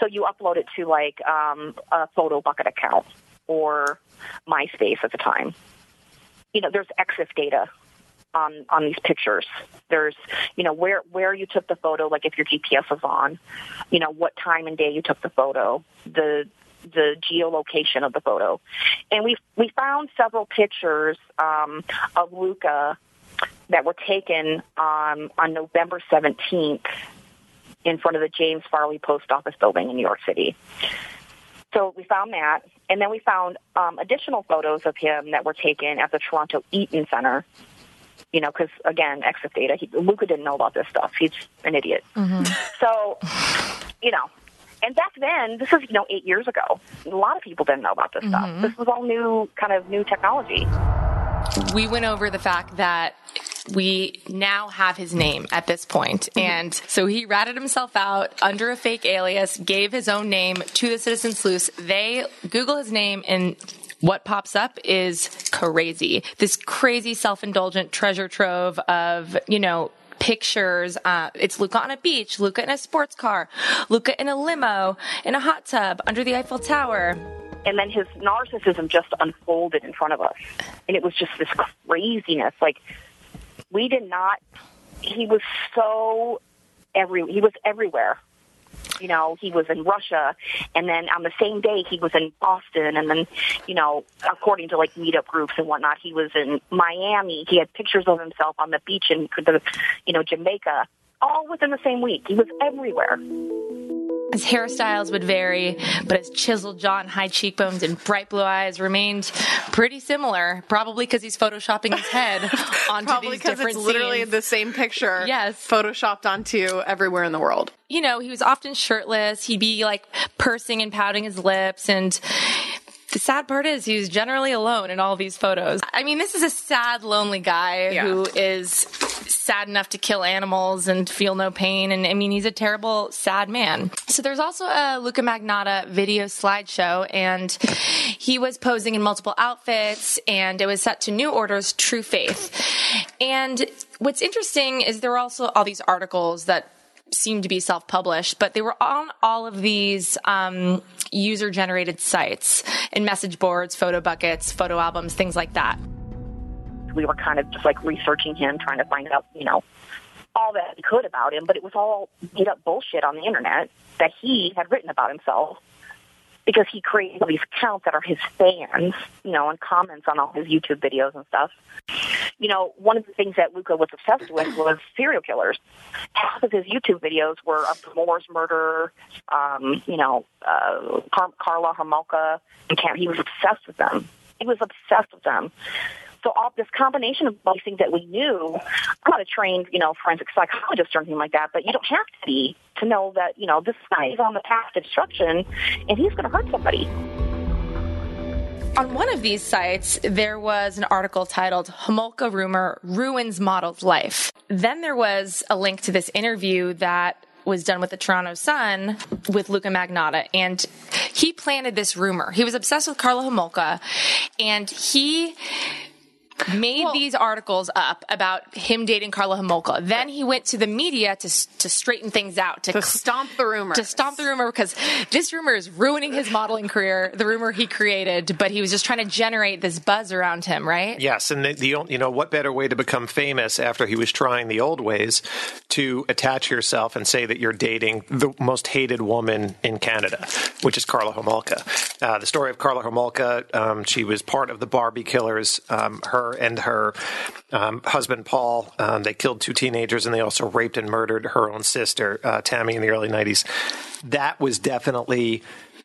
S19: so you upload it to like um, a photo bucket account or MySpace at the time. You know, there's EXIF data on on these pictures. There's you know where where you took the photo, like if your GPS was on, you know what time and day you took the photo, the the geolocation of the photo, and we we found several pictures um, of Luka that were taken um, on November 17th in front of the James Farley Post Office building in New York City. So we found that, and then we found um, additional photos of him that were taken at the Toronto Eaton Center. You know, because again, EXIF data. He, Luka didn't know about this stuff. He's an idiot. So, you know, and back then, this is you know eight years ago. A lot of people didn't know about this stuff. This was all new, kind of new technology.
S3: we went over the fact that we now have his name at this point. And so he ratted himself out under a fake alias, gave his own name to the Citizen Sleuths. They Google his name and what pops up is crazy. This crazy self-indulgent treasure trove of, you know, pictures. Uh, it's Luka on a beach, Luka in a sports car, Luka in a limo, in a hot tub, under the Eiffel Tower.
S19: and then his narcissism just unfolded in front of us and it was just this craziness like we did not he was so every he was everywhere you know, he was in Russia, and then on the same day he was in Boston, and then, you know, according to like meetup groups and whatnot, he was in Miami. He had pictures of himself on the beach in you know, Jamaica, all within the same week. He was everywhere.
S3: His hairstyles would vary, but his chiseled jaw and high cheekbones and bright blue eyes remained pretty similar. Probably because he's photoshopping his head onto
S14: Probably
S3: these
S14: because
S3: different
S14: it's literally
S3: scenes.
S14: the same picture.
S3: Yes.
S14: Photoshopped onto everywhere in the world.
S3: you know, he was often shirtless. He'd be like pursing and pouting his lips. And the sad part is he's generally alone in all these photos. I mean, this is a sad, lonely guy who is sad enough to kill animals and feel no pain. And I mean, he's a terrible, sad man. So there's also a Luka Magnotta video slideshow and he was posing in multiple outfits and it was set to New Order's True Faith. And what's interesting is there were also all these articles that seemed to be self-published, but they were on all of these um, user-generated sites and message boards, photo buckets, photo albums, things like that.
S19: we were kind of just like researching him, trying to find out, you know, all that we could about him, but it was all made up bullshit on the internet that he had written about himself because he created all these accounts that are his fans, you know, and comments on all his YouTube videos and stuff. You know, one of the things that Luka was obsessed with was serial killers. Half of his YouTube videos were of the Moors murder, um, you know, uh, Car- Karla Homolka, and Cam- he was obsessed with them. He was obsessed with them. So all this combination of all things that we knew, I'm not a trained, you know, forensic psychologist or anything like that, but you don't have to be to know that, you know, this guy is on the path to destruction and he's going to hurt somebody.
S3: On one of these sites, there was an article titled Homolka Rumor Ruins Model's Life. Then there was a link to this interview that was done with the Toronto Sun with Luka Magnotta. And he planted this rumor. He was obsessed with Karla Homolka and he made these articles up about him dating Karla Homolka. Then he went to the media to to straighten things out, to,
S14: To stomp the rumor.
S3: to stomp the rumor because this rumor is ruining his modeling career. The rumor he created, but he was just trying to generate this buzz around him, right?
S9: Yes, and the, the you know what better way to become famous after he was trying the old ways to attach yourself and say that you're dating the most hated woman in Canada, which is Karla Homolka. Uh, the story of Karla Homolka, um, she was part of the Barbie killers. Um, her and her um, husband Paul, um, they killed two teenagers and they also raped and murdered her own sister uh, Tammy in the early '90s. That was definitely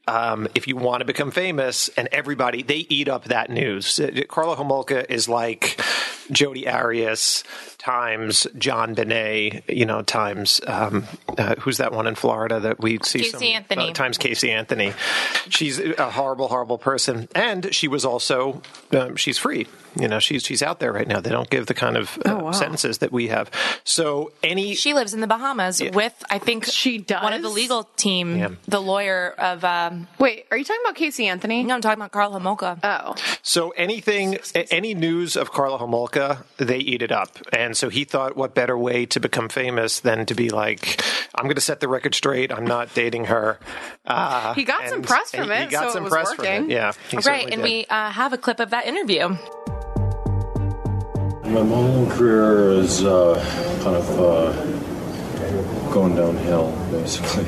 S9: um, if you want to become famous, and everybody they eat up that news. Uh, Karla Homolka is like Jodi Arias times JonBenét, you know, times um, uh, who's that one in Florida that we see
S3: Casey
S9: some,
S3: Anthony.
S9: uh, times Casey Anthony. She's a horrible, horrible person, and she was also um, she's free. You know, she's she's out there right now. They don't give the kind of uh,
S3: Oh, wow.
S9: sentences that we have. So any
S3: She lives in the Bahamas with, I think,
S14: she does
S3: one of the legal team,
S9: Yeah.
S3: the lawyer of. Um,
S14: Wait, are you talking about Casey Anthony?
S3: No, I'm talking about Karla Homolka.
S14: Oh,
S9: So anything, any news of Karla Homolka, they eat it up. And so he thought, what better way to become famous than to be like, I'm going to set the record straight. I'm not dating her. Uh,
S14: He got some press from it,
S9: He got
S14: so it
S9: some
S14: was
S9: press from
S14: working.
S9: it. Yeah,
S3: right, and
S9: did.
S3: we uh, have a clip of that interview.
S13: My modeling career is uh, kind of uh, going downhill, basically,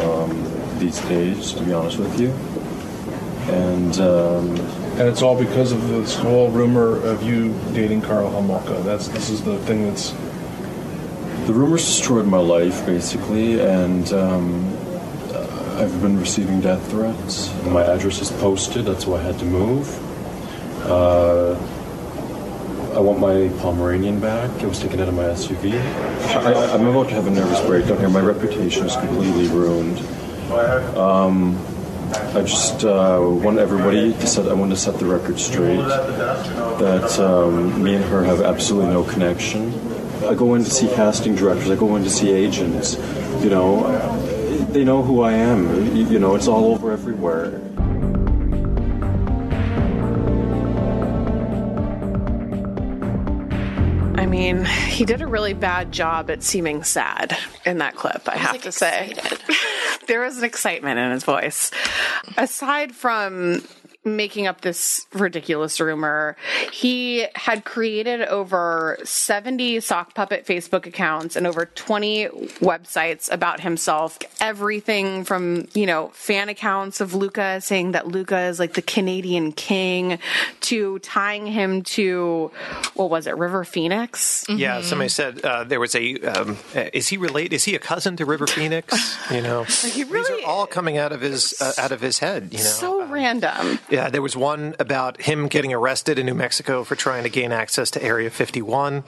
S13: um, these days, to be honest with you. And um,
S22: And it's all because of this whole rumor of you dating Carl Homolka. That's this is the thing that's
S13: the rumors destroyed my life, basically, and um, I've been receiving death threats. My address is posted, that's why I had to move. Uh, I want my Pomeranian back. It was taken out of my SUV. I, I'm about to have a nervous breakdown here. My reputation is completely ruined. Um, I just uh, want everybody to set. I want to set the record straight that um, me and her have absolutely no connection. I go in to see casting directors. I go in to see agents. You know, they know who I am. You, you know, it's all over everywhere.
S14: Mean, he did a really bad job at seeming sad in that clip, I have to say. there was an excitement in his voice. Aside from making up this ridiculous rumor. He had created over 70 sock puppet Facebook accounts and over 20 websites about himself. Everything from, you know, fan accounts of Luka saying that Luka is like the Canadian king to tying him to, what was it, River Phoenix?
S9: Yeah, somebody said uh, there was a. Um, uh, is he related? Is he a cousin to River Phoenix? You know,
S14: he
S9: these are all coming out of his uh, out of his head. You know,
S14: So random.
S9: Yeah, there was one about him getting arrested in New Mexico for trying to gain access to Area 51,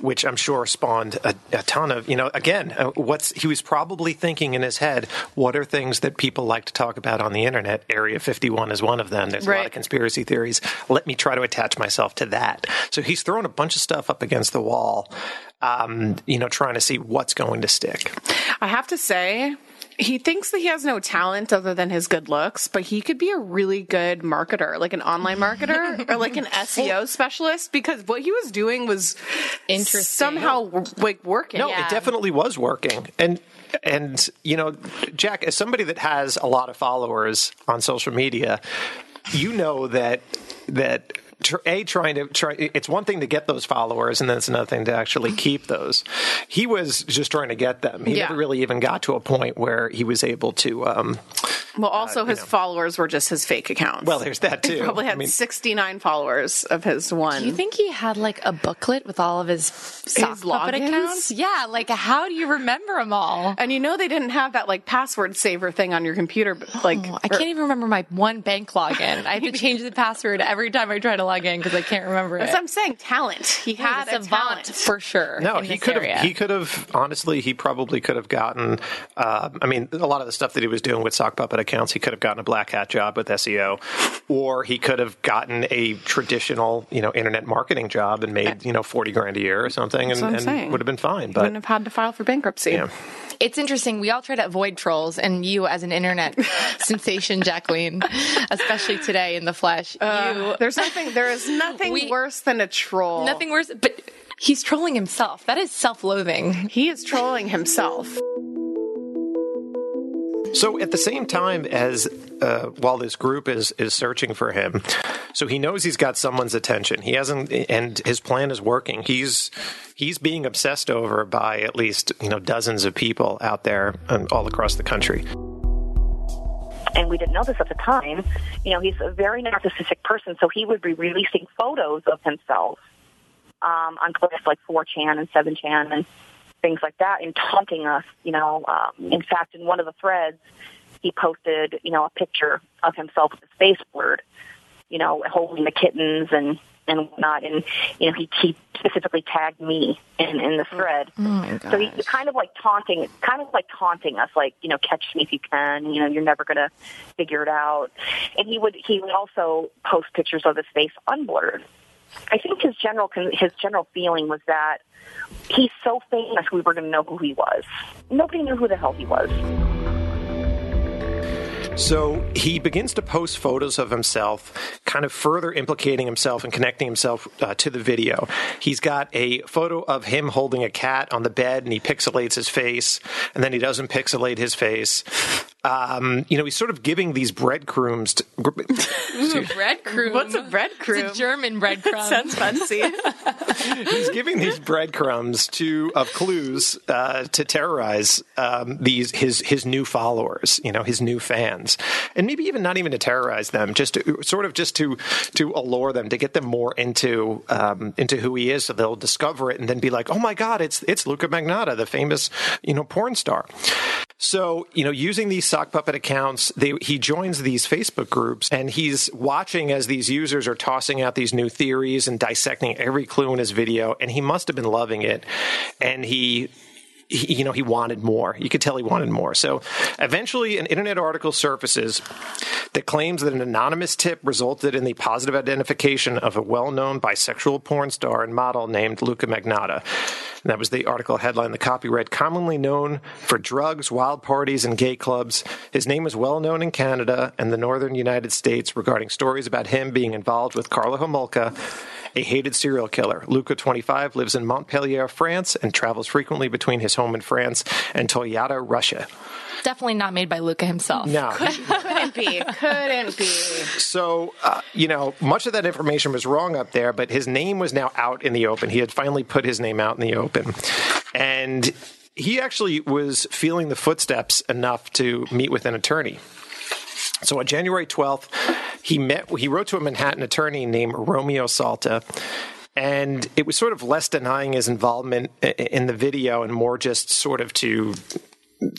S9: which I'm sure spawned a, a ton of, you know, again, uh, what's he was probably thinking in his head, what are things that people like to talk about on the internet? Area 51 is one of them. There's a lot of conspiracy theories. Let me try to attach myself to that. So he's throwing a bunch of stuff up against the wall, um, you know, trying to see what's going to stick.
S14: I have to say, he thinks that he has no talent other than his good looks, but he could be a really good marketer, like an online marketer or like an SEO specialist, because what he was doing was
S3: Interesting.
S14: somehow like working.
S9: No, it definitely was working. And and you know, Jac, as somebody that has a lot of followers on social media, you know that that tr- a trying to try it's one thing to get those followers and then it's another thing to actually keep those. He was just trying to get them. He
S14: Yeah.
S9: never really even got to a point where he was able to um
S14: Well, also his followers were just his fake accounts.
S9: well there's that
S14: he
S9: too
S14: probably had
S9: I mean,
S14: 69 followers of his one.
S2: Do you think he had like a booklet with all of his sock puppet
S14: logins?
S2: accounts? Yeah, like how do you remember them all?
S14: And you know they didn't have that like password saver thing on your computer, but, like
S2: I can't even remember my one bank login. I have to change the password every time I try to log in because I can't remember
S14: That's
S2: it.
S14: what I'm saying. Talent. He had a
S2: a
S14: talent.
S2: for sure.
S9: No, he could
S2: area.
S9: have. He could have. Honestly, he probably could have gotten. Uh, I mean, a lot of the stuff that he was doing with sock puppet accounts, he could have gotten a black hat job with SEO, or he could have gotten a traditional, you know, internet marketing job and made you know forty grand a year or something, and,
S14: what
S9: and would have been fine.
S14: He
S9: But
S14: wouldn't have had to file for bankruptcy.
S9: yeah.
S2: It's interesting. We all try to avoid trolls, and you, as an internet sensation, Jacqueline, especially today in the flesh,
S14: Uh,
S2: you
S14: there's nothing. There is nothing
S2: We-
S14: worse than a troll.
S2: nothing worse. But he's trolling himself. That is self-loathing.
S14: He is trolling himself.
S9: So at the same time as uh, while this group is is searching for him, so he knows he's got someone's attention. He hasn't, and his plan is working. He's he's being obsessed over by at least you know dozens of people out there and all across the country.
S19: and we didn't know this at the time. You know, he's a very narcissistic person, so he would be releasing photos of himself um, on places like 4chan and 7chan and things like that, and taunting us. You know, um, in fact, in one of the threads, he posted, you know, a picture of himself with his face blurred. You know, holding the kittens and and whatnot, and you know, he, he specifically tagged me in in the thread.
S2: Oh
S19: So he's kind of like taunting, kind of like taunting us, like you know, catch me if you can. You know, you're never gonna figure it out. And he would he would also post pictures of his face unblurred. I think his general his general feeling was that he's so famous, we were gonna know who he was. Nobody knew who the hell he was.
S9: So he begins to post photos of himself, kind of further implicating himself and connecting himself uh, to the video. He's got a photo of him holding a cat on the bed, and he pixelates his face, and then he doesn't pixelate his face. Um, you know, he's sort of giving these breadcrumbs. To,
S2: breadcrumb.
S14: What's a breadcrumb?
S2: It's a German breadcrumb.
S14: Sounds fancy.
S9: he's giving these breadcrumbs to of clues uh, to terrorize um, these his his new followers, you know, his new fans, and maybe even not even to terrorize them, just to sort of just to to allure them to get them more into um, into who he is, so they'll discover it and then be like, oh my god, it's it's Luka Magnotta, the famous you know porn star. So, you know, using these sock puppet accounts, they, he joins these Facebook groups and he's watching as these users are tossing out these new theories and dissecting every clue in his video. And he must have been loving it. And he, he, you know, he wanted more. You could tell he wanted more. So eventually, an internet article surfaces that claims that an anonymous tip resulted in the positive identification of a well known bisexual porn star and model named Luka Magnotta. And that was the article headline. The copy read Commonly known for drugs, wild parties, and gay clubs, his name is well known in Canada and the northern United States regarding stories about him being involved with Karla Homolka, a hated serial killer. Luka, 25, lives in Montpellier, France, and travels frequently between his home in France and Toyota, Russia.
S2: Definitely not made by Luka himself.
S9: No.
S14: Couldn't be. Couldn't be.
S9: So, uh, you know, much of that information was wrong up there, but his name was now out in the open. He had finally put his name out in the open. And he actually was feeling the footsteps enough to meet with an attorney. So on January 12th, he met he wrote to a Manhattan attorney named Romeo Salta. And it was sort of less denying his involvement in the video and more just sort of to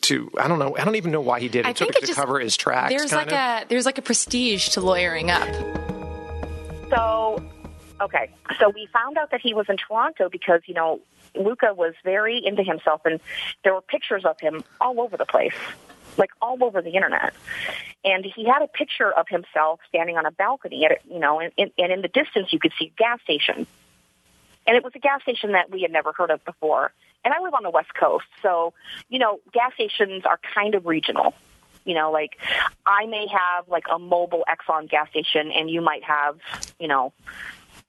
S9: to I don't know I don't even know why he did it,
S3: I
S9: sort
S3: think it
S9: to
S3: just-
S9: cover his tracks.
S3: There's
S9: kind
S3: like
S9: of.
S3: a there's like a prestige to lawyering up.
S19: So, okay. So we found out that he was in Toronto because, you know, Luka was very into himself and there were pictures of him all over the place, like all over the internet. And he had a picture of himself standing on a balcony at, you know, and, and and in the distance you could see a gas station. And it was a gas station that we had never heard of before. And I live on the West Coast, so, you know, gas stations are kind of regional. You know, like I may have like a Mobil Exxon gas station and you might have, you know,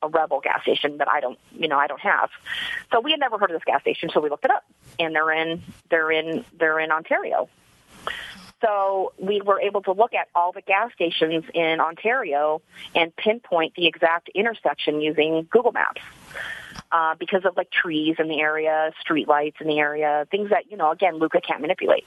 S19: a Rebel gas station that I don't, you know, I don't have. So we had never heard of this gas station, so we looked it up, and they're in, they're in, they're in Ontario. So we were able to look at all the gas stations in Ontario and pinpoint the exact intersection using Google Maps. Uh, because of like trees in the area, street lights in the area, things that you know, again, Luka can't manipulate.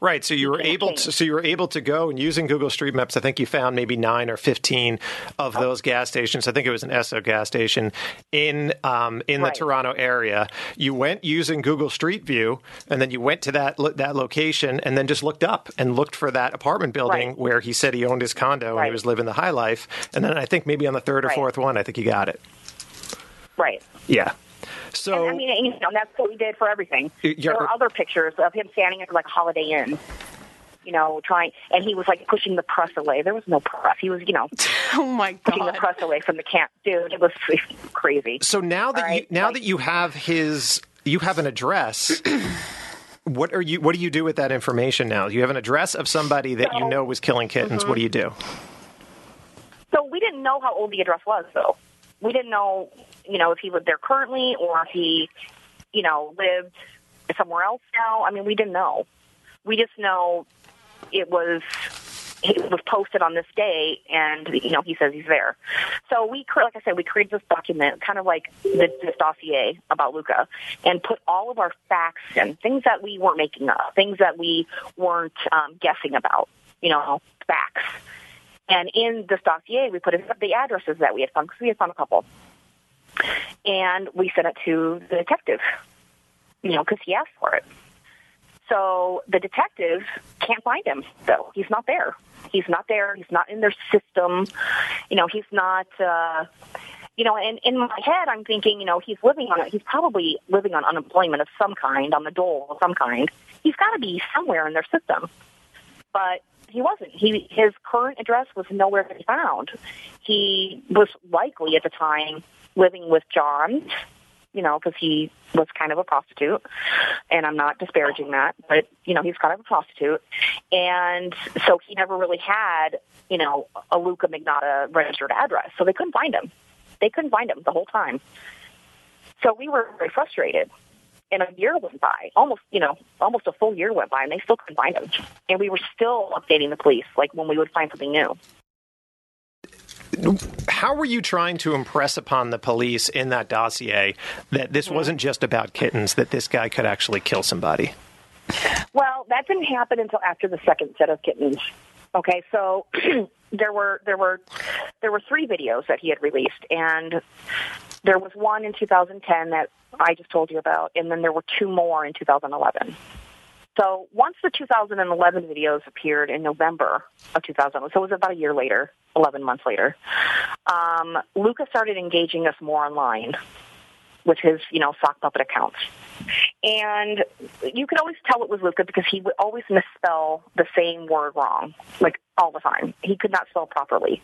S9: Right, so you were able to so you were able to go and using Google Street Maps. I think you found maybe nine or fifteen of those gas stations. I think it was an Esso gas station in um, in
S19: Right.
S9: the Toronto area. You went using Google Street View, and then you went to that lo- that location, and then just looked up and looked for that apartment building
S19: Right.
S9: where he said he owned his condo and he was living the high life. And then I think maybe on the third or
S19: Right.
S9: fourth one, I think you got it.
S19: Right.
S9: Yeah. So
S19: I mean, you know, that's what we did for everything. There were other pictures of him standing at like Holiday Inn, you know, trying, and he was like pushing the press away. There was no press. He was, you know,
S14: oh my god,
S19: pushing the press away from the camp. Dude, it was crazy.
S9: So now that
S19: right,
S9: you now
S19: like-
S9: that you have his you have an address. What are you? What do you do with that information now? You have an address of somebody that you know was killing kittens.
S19: Mhm.
S9: What do you do?
S19: So we didn't know how old the address was, though. We didn't know, you know, if he lived there currently or if he, you know, lived somewhere else now. I mean, we didn't know. We just know it was it was posted on this day, and you know, he says he's there. So we, like I said, we created this document, kind of like the, this dossier about Luka, and put all of our facts and things that we weren't making up, things that we weren't um, guessing about, you know, facts. And in this dossier, we put in the addresses that we had found because we had found a couple, and we sent it to the detective, you know, because he asked for it. So the detective can't find him, though. He's not there. He's not there. He's not in their system. You know, he's not. Uh, you know, and in my head, I'm thinking, you know, he's living on. He's probably living on unemployment of some kind, on the dole of some kind. He's got to be somewhere in their system, but he wasn't. He his current address was nowhere to be found. He was likely at the time living with John, you know, because he was kind of a prostitute, and I'm not disparaging that, but you know, he's kind of a prostitute, and so he never really had, you know, a Luka Magnotta registered address, so they couldn't find him. They couldn't find him the whole time. So we were very frustrated. And a year went by, almost, you know, almost a full year went by, and they still couldn't find him. And we were still updating the police, like when we would find something new.
S9: How were you trying to impress upon the police in that dossier that this mm-hmm. wasn't just about kittens? That this guy could actually kill somebody?
S19: Well, that didn't happen until after the second set of kittens. Okay, so there were there were there were three videos that he had released, and there was one in 2010 that I just told you about, and then there were two more in 2011. So once the 2011 videos appeared in November of 2000, so it was about a year later, 11 months later, um, Luka started engaging us more online with his, you know, sock puppet accounts. And you could always tell it was Luka because he would always misspell the same word wrong, like all the time. He could not spell properly,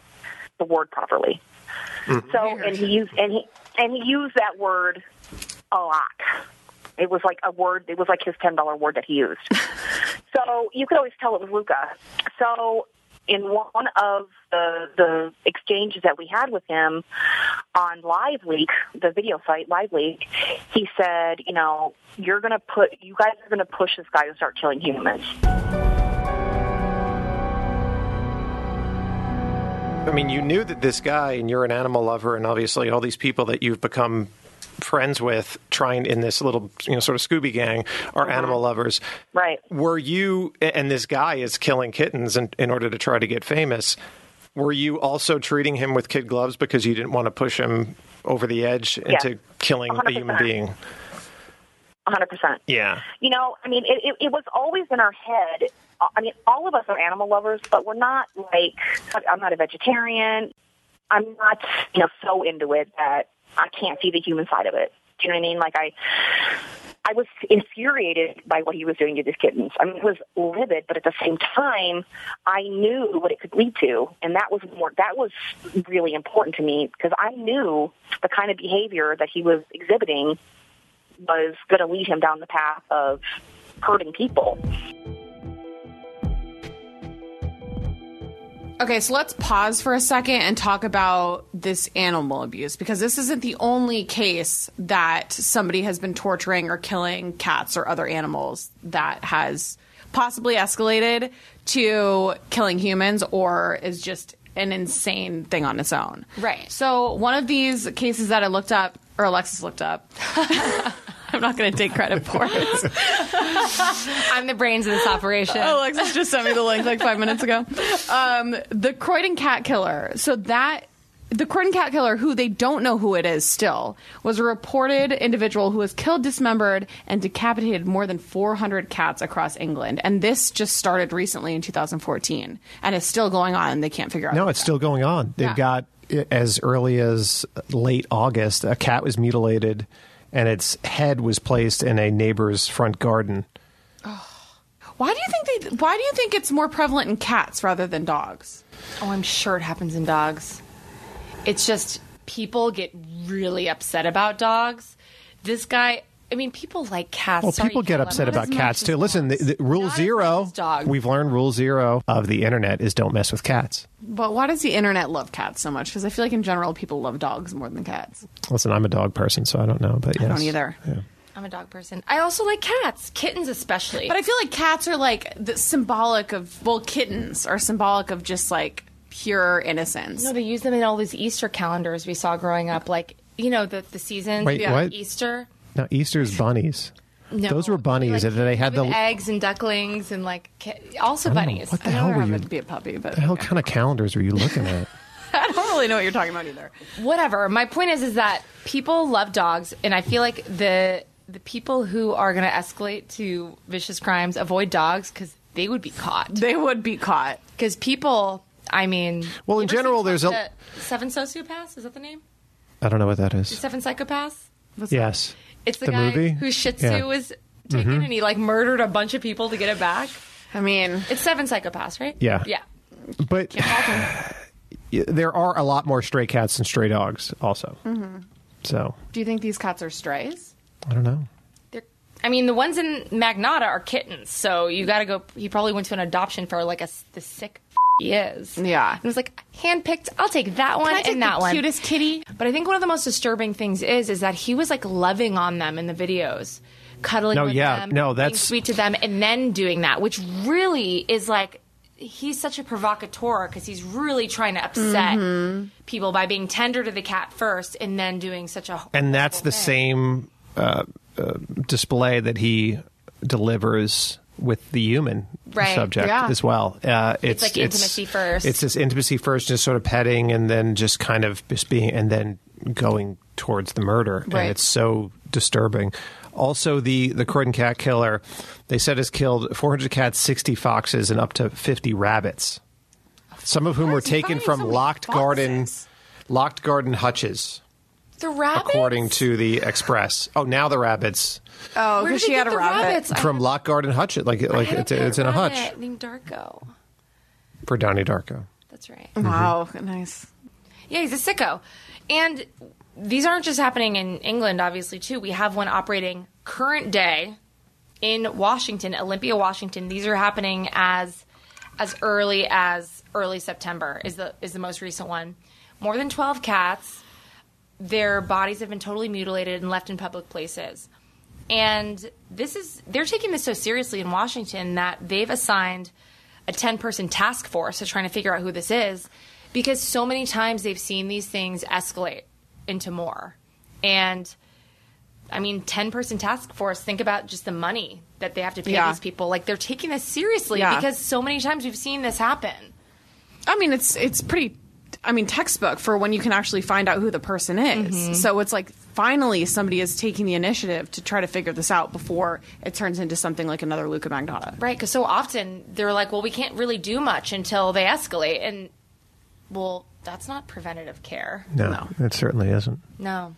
S19: the word properly. Hmm. So, and he used and he and he used that word a lot. It was like a word. It was like his ten dollar word that he used. so you could always tell it was Luka. So in one of the the exchanges that we had with him on LiveLeak, the video site LiveLeak, he said, you know, you're going to put, you guys are going to push this guy to start killing humans.
S9: I mean, you knew that this guy, and you're an animal lover, and obviously all these people that you've become friends with, trying in this little, you know, sort of Scooby gang, are mm-hmm. animal lovers.
S19: Right.
S9: Were you, and this guy is killing kittens in, in order to try to get famous. Were you also treating him with kid gloves because you didn't want to push him over the edge
S19: Yes.
S9: into killing a human being?
S19: 100%.
S9: Yeah.
S19: You know, I mean, it, it, it was always in our head. Uh, I mean, all of us are animal lovers, but we're not like, I'm not a vegetarian. I'm not, you know, so into it that I can't see the human side of it. Do you know what I mean? Like, I, I was infuriated by what he was doing to these kittens. I mean, it was livid, but at the same time, I knew what it could lead to, and that was more. That was really important to me because I knew the kind of behavior that he was exhibiting was going to lead him down the path of hurting people.
S14: Okay, so let's pause for a second and talk about this animal abuse because this isn't the only case that somebody has been torturing or killing cats or other animals that has possibly escalated to killing humans or is just an insane thing on its own.
S3: Right.
S14: So, one of these cases that I looked up, or Alexis looked up, I'm not going to take credit for it.
S3: I'm the brains of this operation.
S14: Oh, Alexis just sent me the link like five minutes ago. Um, the Croydon cat killer. So that the Croydon cat killer, who they don't know who it is still, was a reported individual who has killed, dismembered, and decapitated more than 400 cats across England. And this just started recently in 2014 and is still going on. and They can't figure out.
S9: No, it's still going on. They've
S14: Yeah.
S9: got as early as late August, a cat was mutilated, and its head was placed in a neighbor's front garden.
S14: Why do you think they? Why do you think it's more prevalent in cats rather than dogs?
S3: Oh, I'm sure it happens in dogs. It's just people get really upset about dogs. This guy, I mean, people like cats.
S9: Well,
S3: Sorry,
S9: people get upset about cats too. Listen, the, the rule zero. We've learned rule zero of the internet is don't mess with cats.
S14: But why does the internet love cats so much? Because I feel like in general people love dogs more than cats.
S9: Listen, I'm a dog person, so I don't know, but yes.
S14: I don't either.
S9: Yeah.
S3: I'm a dog person. I also like cats, kittens especially.
S14: But I feel like cats are like the symbolic of well, kittens are symbolic of just like pure innocence.
S3: No, they use them in all these Easter calendars we saw growing up, like you know the the season.
S9: Wait,
S3: yeah.
S9: what?
S3: Easter.
S9: Now Easter's bunnies.
S3: No,
S9: Those were bunnies, and they had the.
S3: eggs and ducklings and like also
S9: I don't know,
S3: bunnies.
S9: what the hell were you?
S14: to be a puppy, but
S9: What the hell kind of calendars were you looking at?
S14: I don't really know what you're talking about either.
S3: Whatever. My point is, is that people love dogs, and I feel like the the people who are going to escalate to vicious crimes avoid dogs because they would be caught.
S14: They would be caught
S3: because people. I mean,
S9: Well, in general, there's a.
S3: Seven Sociopaths. Is that the name?
S9: I don't know what that is.
S3: Seven Psychopaths.
S9: Yes.
S3: It's the,
S9: The
S3: guy
S9: movie?
S3: whose Shih Tzu
S9: Yeah.
S3: was taken
S9: Mhm.
S3: and he like murdered a bunch of people to get it back.
S14: I mean,
S3: it's Seven Psychopaths, right?
S9: Yeah.
S3: Yeah.
S9: But there are a lot more stray cats than stray dogs, also.
S14: hmm
S9: So
S14: Do you think these cats are strays?
S9: I don't know.
S3: I mean, the ones in Magnotta are kittens, so you got to go. He probably went to an adoption for like a the sick he is.
S14: Yeah,
S3: and it was like handpicked. I'll take that one
S14: I take
S3: and
S14: the
S3: that one.
S14: cutest kitty?
S3: But I think one of the most disturbing things is is that he was like loving on them in the videos, cuddling
S9: No,
S3: with
S9: yeah,
S3: them,
S9: no,
S3: being
S9: that's-
S3: sweet to them, and then doing that, which really is like. He's such a provocateur because he's really trying to upset
S9: Mhm.
S3: people by being tender to the cat first and then doing such a
S9: And that's the same uh, uh, display that he delivers with the human
S3: Right.
S9: subject
S3: Yeah.
S9: as well. Uh,
S3: It's like intimacy first.
S9: It's this intimacy first, just sort of petting, and then just kind of just being, and then going towards the murder.
S14: Right.
S9: And it's so disturbing. Also, the the Croydon cat killer, they said has killed 400 cats, 60 foxes, and up to 50 rabbits. Some of whom were taken from locked garden, locked garden hutches.
S3: The rabbits.
S9: according to the Express. Oh, now the rabbits
S14: Oh,
S3: Where
S14: because
S3: did
S14: she
S3: they
S14: had
S3: get
S14: a
S3: the
S14: rabbit.
S3: rabbits?
S9: from Lock and Hutch. Like like
S3: had a
S9: it's, it's in a hutch
S3: rabbit named Darko.
S9: for Donnie Darko.
S3: That's right.
S14: Wow, mm-hmm. nice.
S3: Yeah, he's a sicko. And these aren't just happening in England, obviously, too. We have one operating current day in Washington, Olympia, Washington. These are happening as as early as early September is the is the most recent one. More than twelve cats. Their bodies have been totally mutilated and left in public places. And this is they're taking this so seriously in Washington that they've assigned a 10 person task force to trying to figure out who this is. because so many times they've seen these things escalate into more. And I mean, 10 person task force, think about just the money that they have to pay
S14: Yeah.
S3: these people. Like they're taking this seriously
S14: Yeah.
S3: because so many times we've seen this happen.
S14: I mean, it's it's pretty. I mean, textbook for when you can actually find out who the person is.
S3: Mhm.
S14: So it's like finally somebody is taking the initiative to try to figure this out before it turns into something like another Luka Magnotta.
S3: Right, because so often they're like, well, we can't really do much until they escalate. And, well, that's not preventative care.
S9: No, it certainly isn't.
S3: No.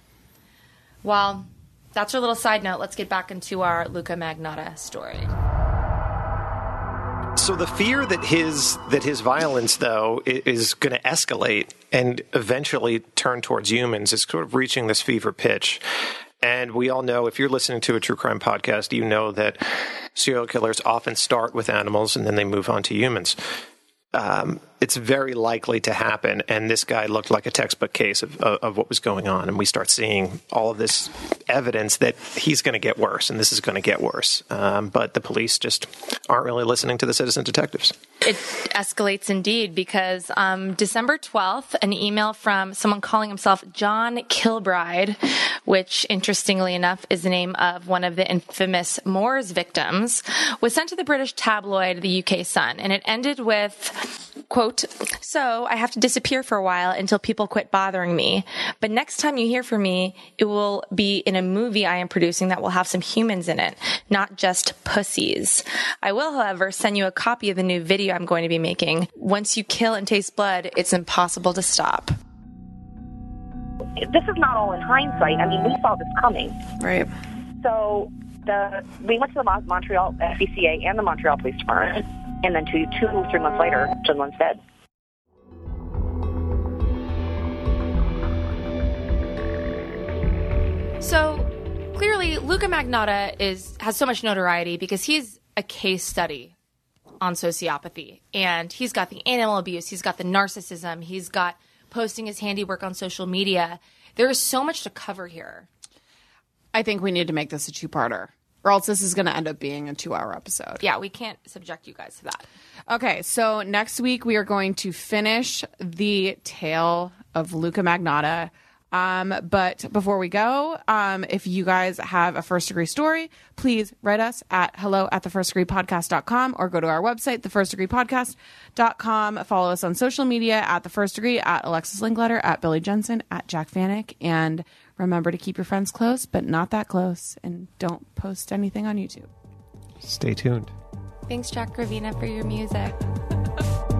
S3: Well, that's our little side note. Let's get back into our Luka Magnotta story.
S9: So the fear that his that his violence though is going to escalate and eventually turn towards humans is sort of reaching this fever pitch. And we all know if you're listening to a true crime podcast, you know that serial killers often start with animals and then they move on to humans. Um, it's very likely to happen, and this guy looked like a textbook case of, of, of what was going on. And we start seeing all of this evidence that he's going to get worse, and this is going to get worse. Um, but the police just aren't really listening to the citizen detectives.
S3: It escalates indeed because um, December 12th, an email from someone calling himself John Kilbride, which interestingly enough is the name of one of the infamous Moors victims, was sent to the British tabloid, the UK Sun. And it ended with, quote, So I have to disappear for a while until people quit bothering me. But next time you hear from me, it will be in a movie I am producing that will have some humans in it, not just pussies. I will, however, send you a copy of the new video I'm going to be making. Once you kill and taste blood, it's impossible to stop.
S19: This is not all in hindsight. I mean, we saw this coming.
S14: Right.
S19: So the we went to the Montreal SPCA and the Montreal Police Department, and then two, two, three months later, Jun Lin's dead.
S3: So clearly, Luka Magnotta is has so much notoriety because he's a case study on sociopathy, and he's got the animal abuse, he's got the narcissism, he's got posting his handiwork on social media. There is so much to cover here.
S14: I think we need to make this a two-parter, or else this is going to end up being a two-hour episode.
S3: Yeah, we can't subject you guys to that.
S14: Okay, so next week we are going to finish the tale of Luka Magnotta. Um, but before we go, um, if you guys have a first degree story, please write us at hello at the first degree podcast.com or go to our website, the first degree podcast.com. Follow us on social media at the first degree, at Alexis Linkletter, at Billy Jensen, at Jac Vanek. And remember to keep your friends close, but not that close. And don't post anything on YouTube.
S9: Stay tuned.
S3: Thanks, Jack Gravina, for your music.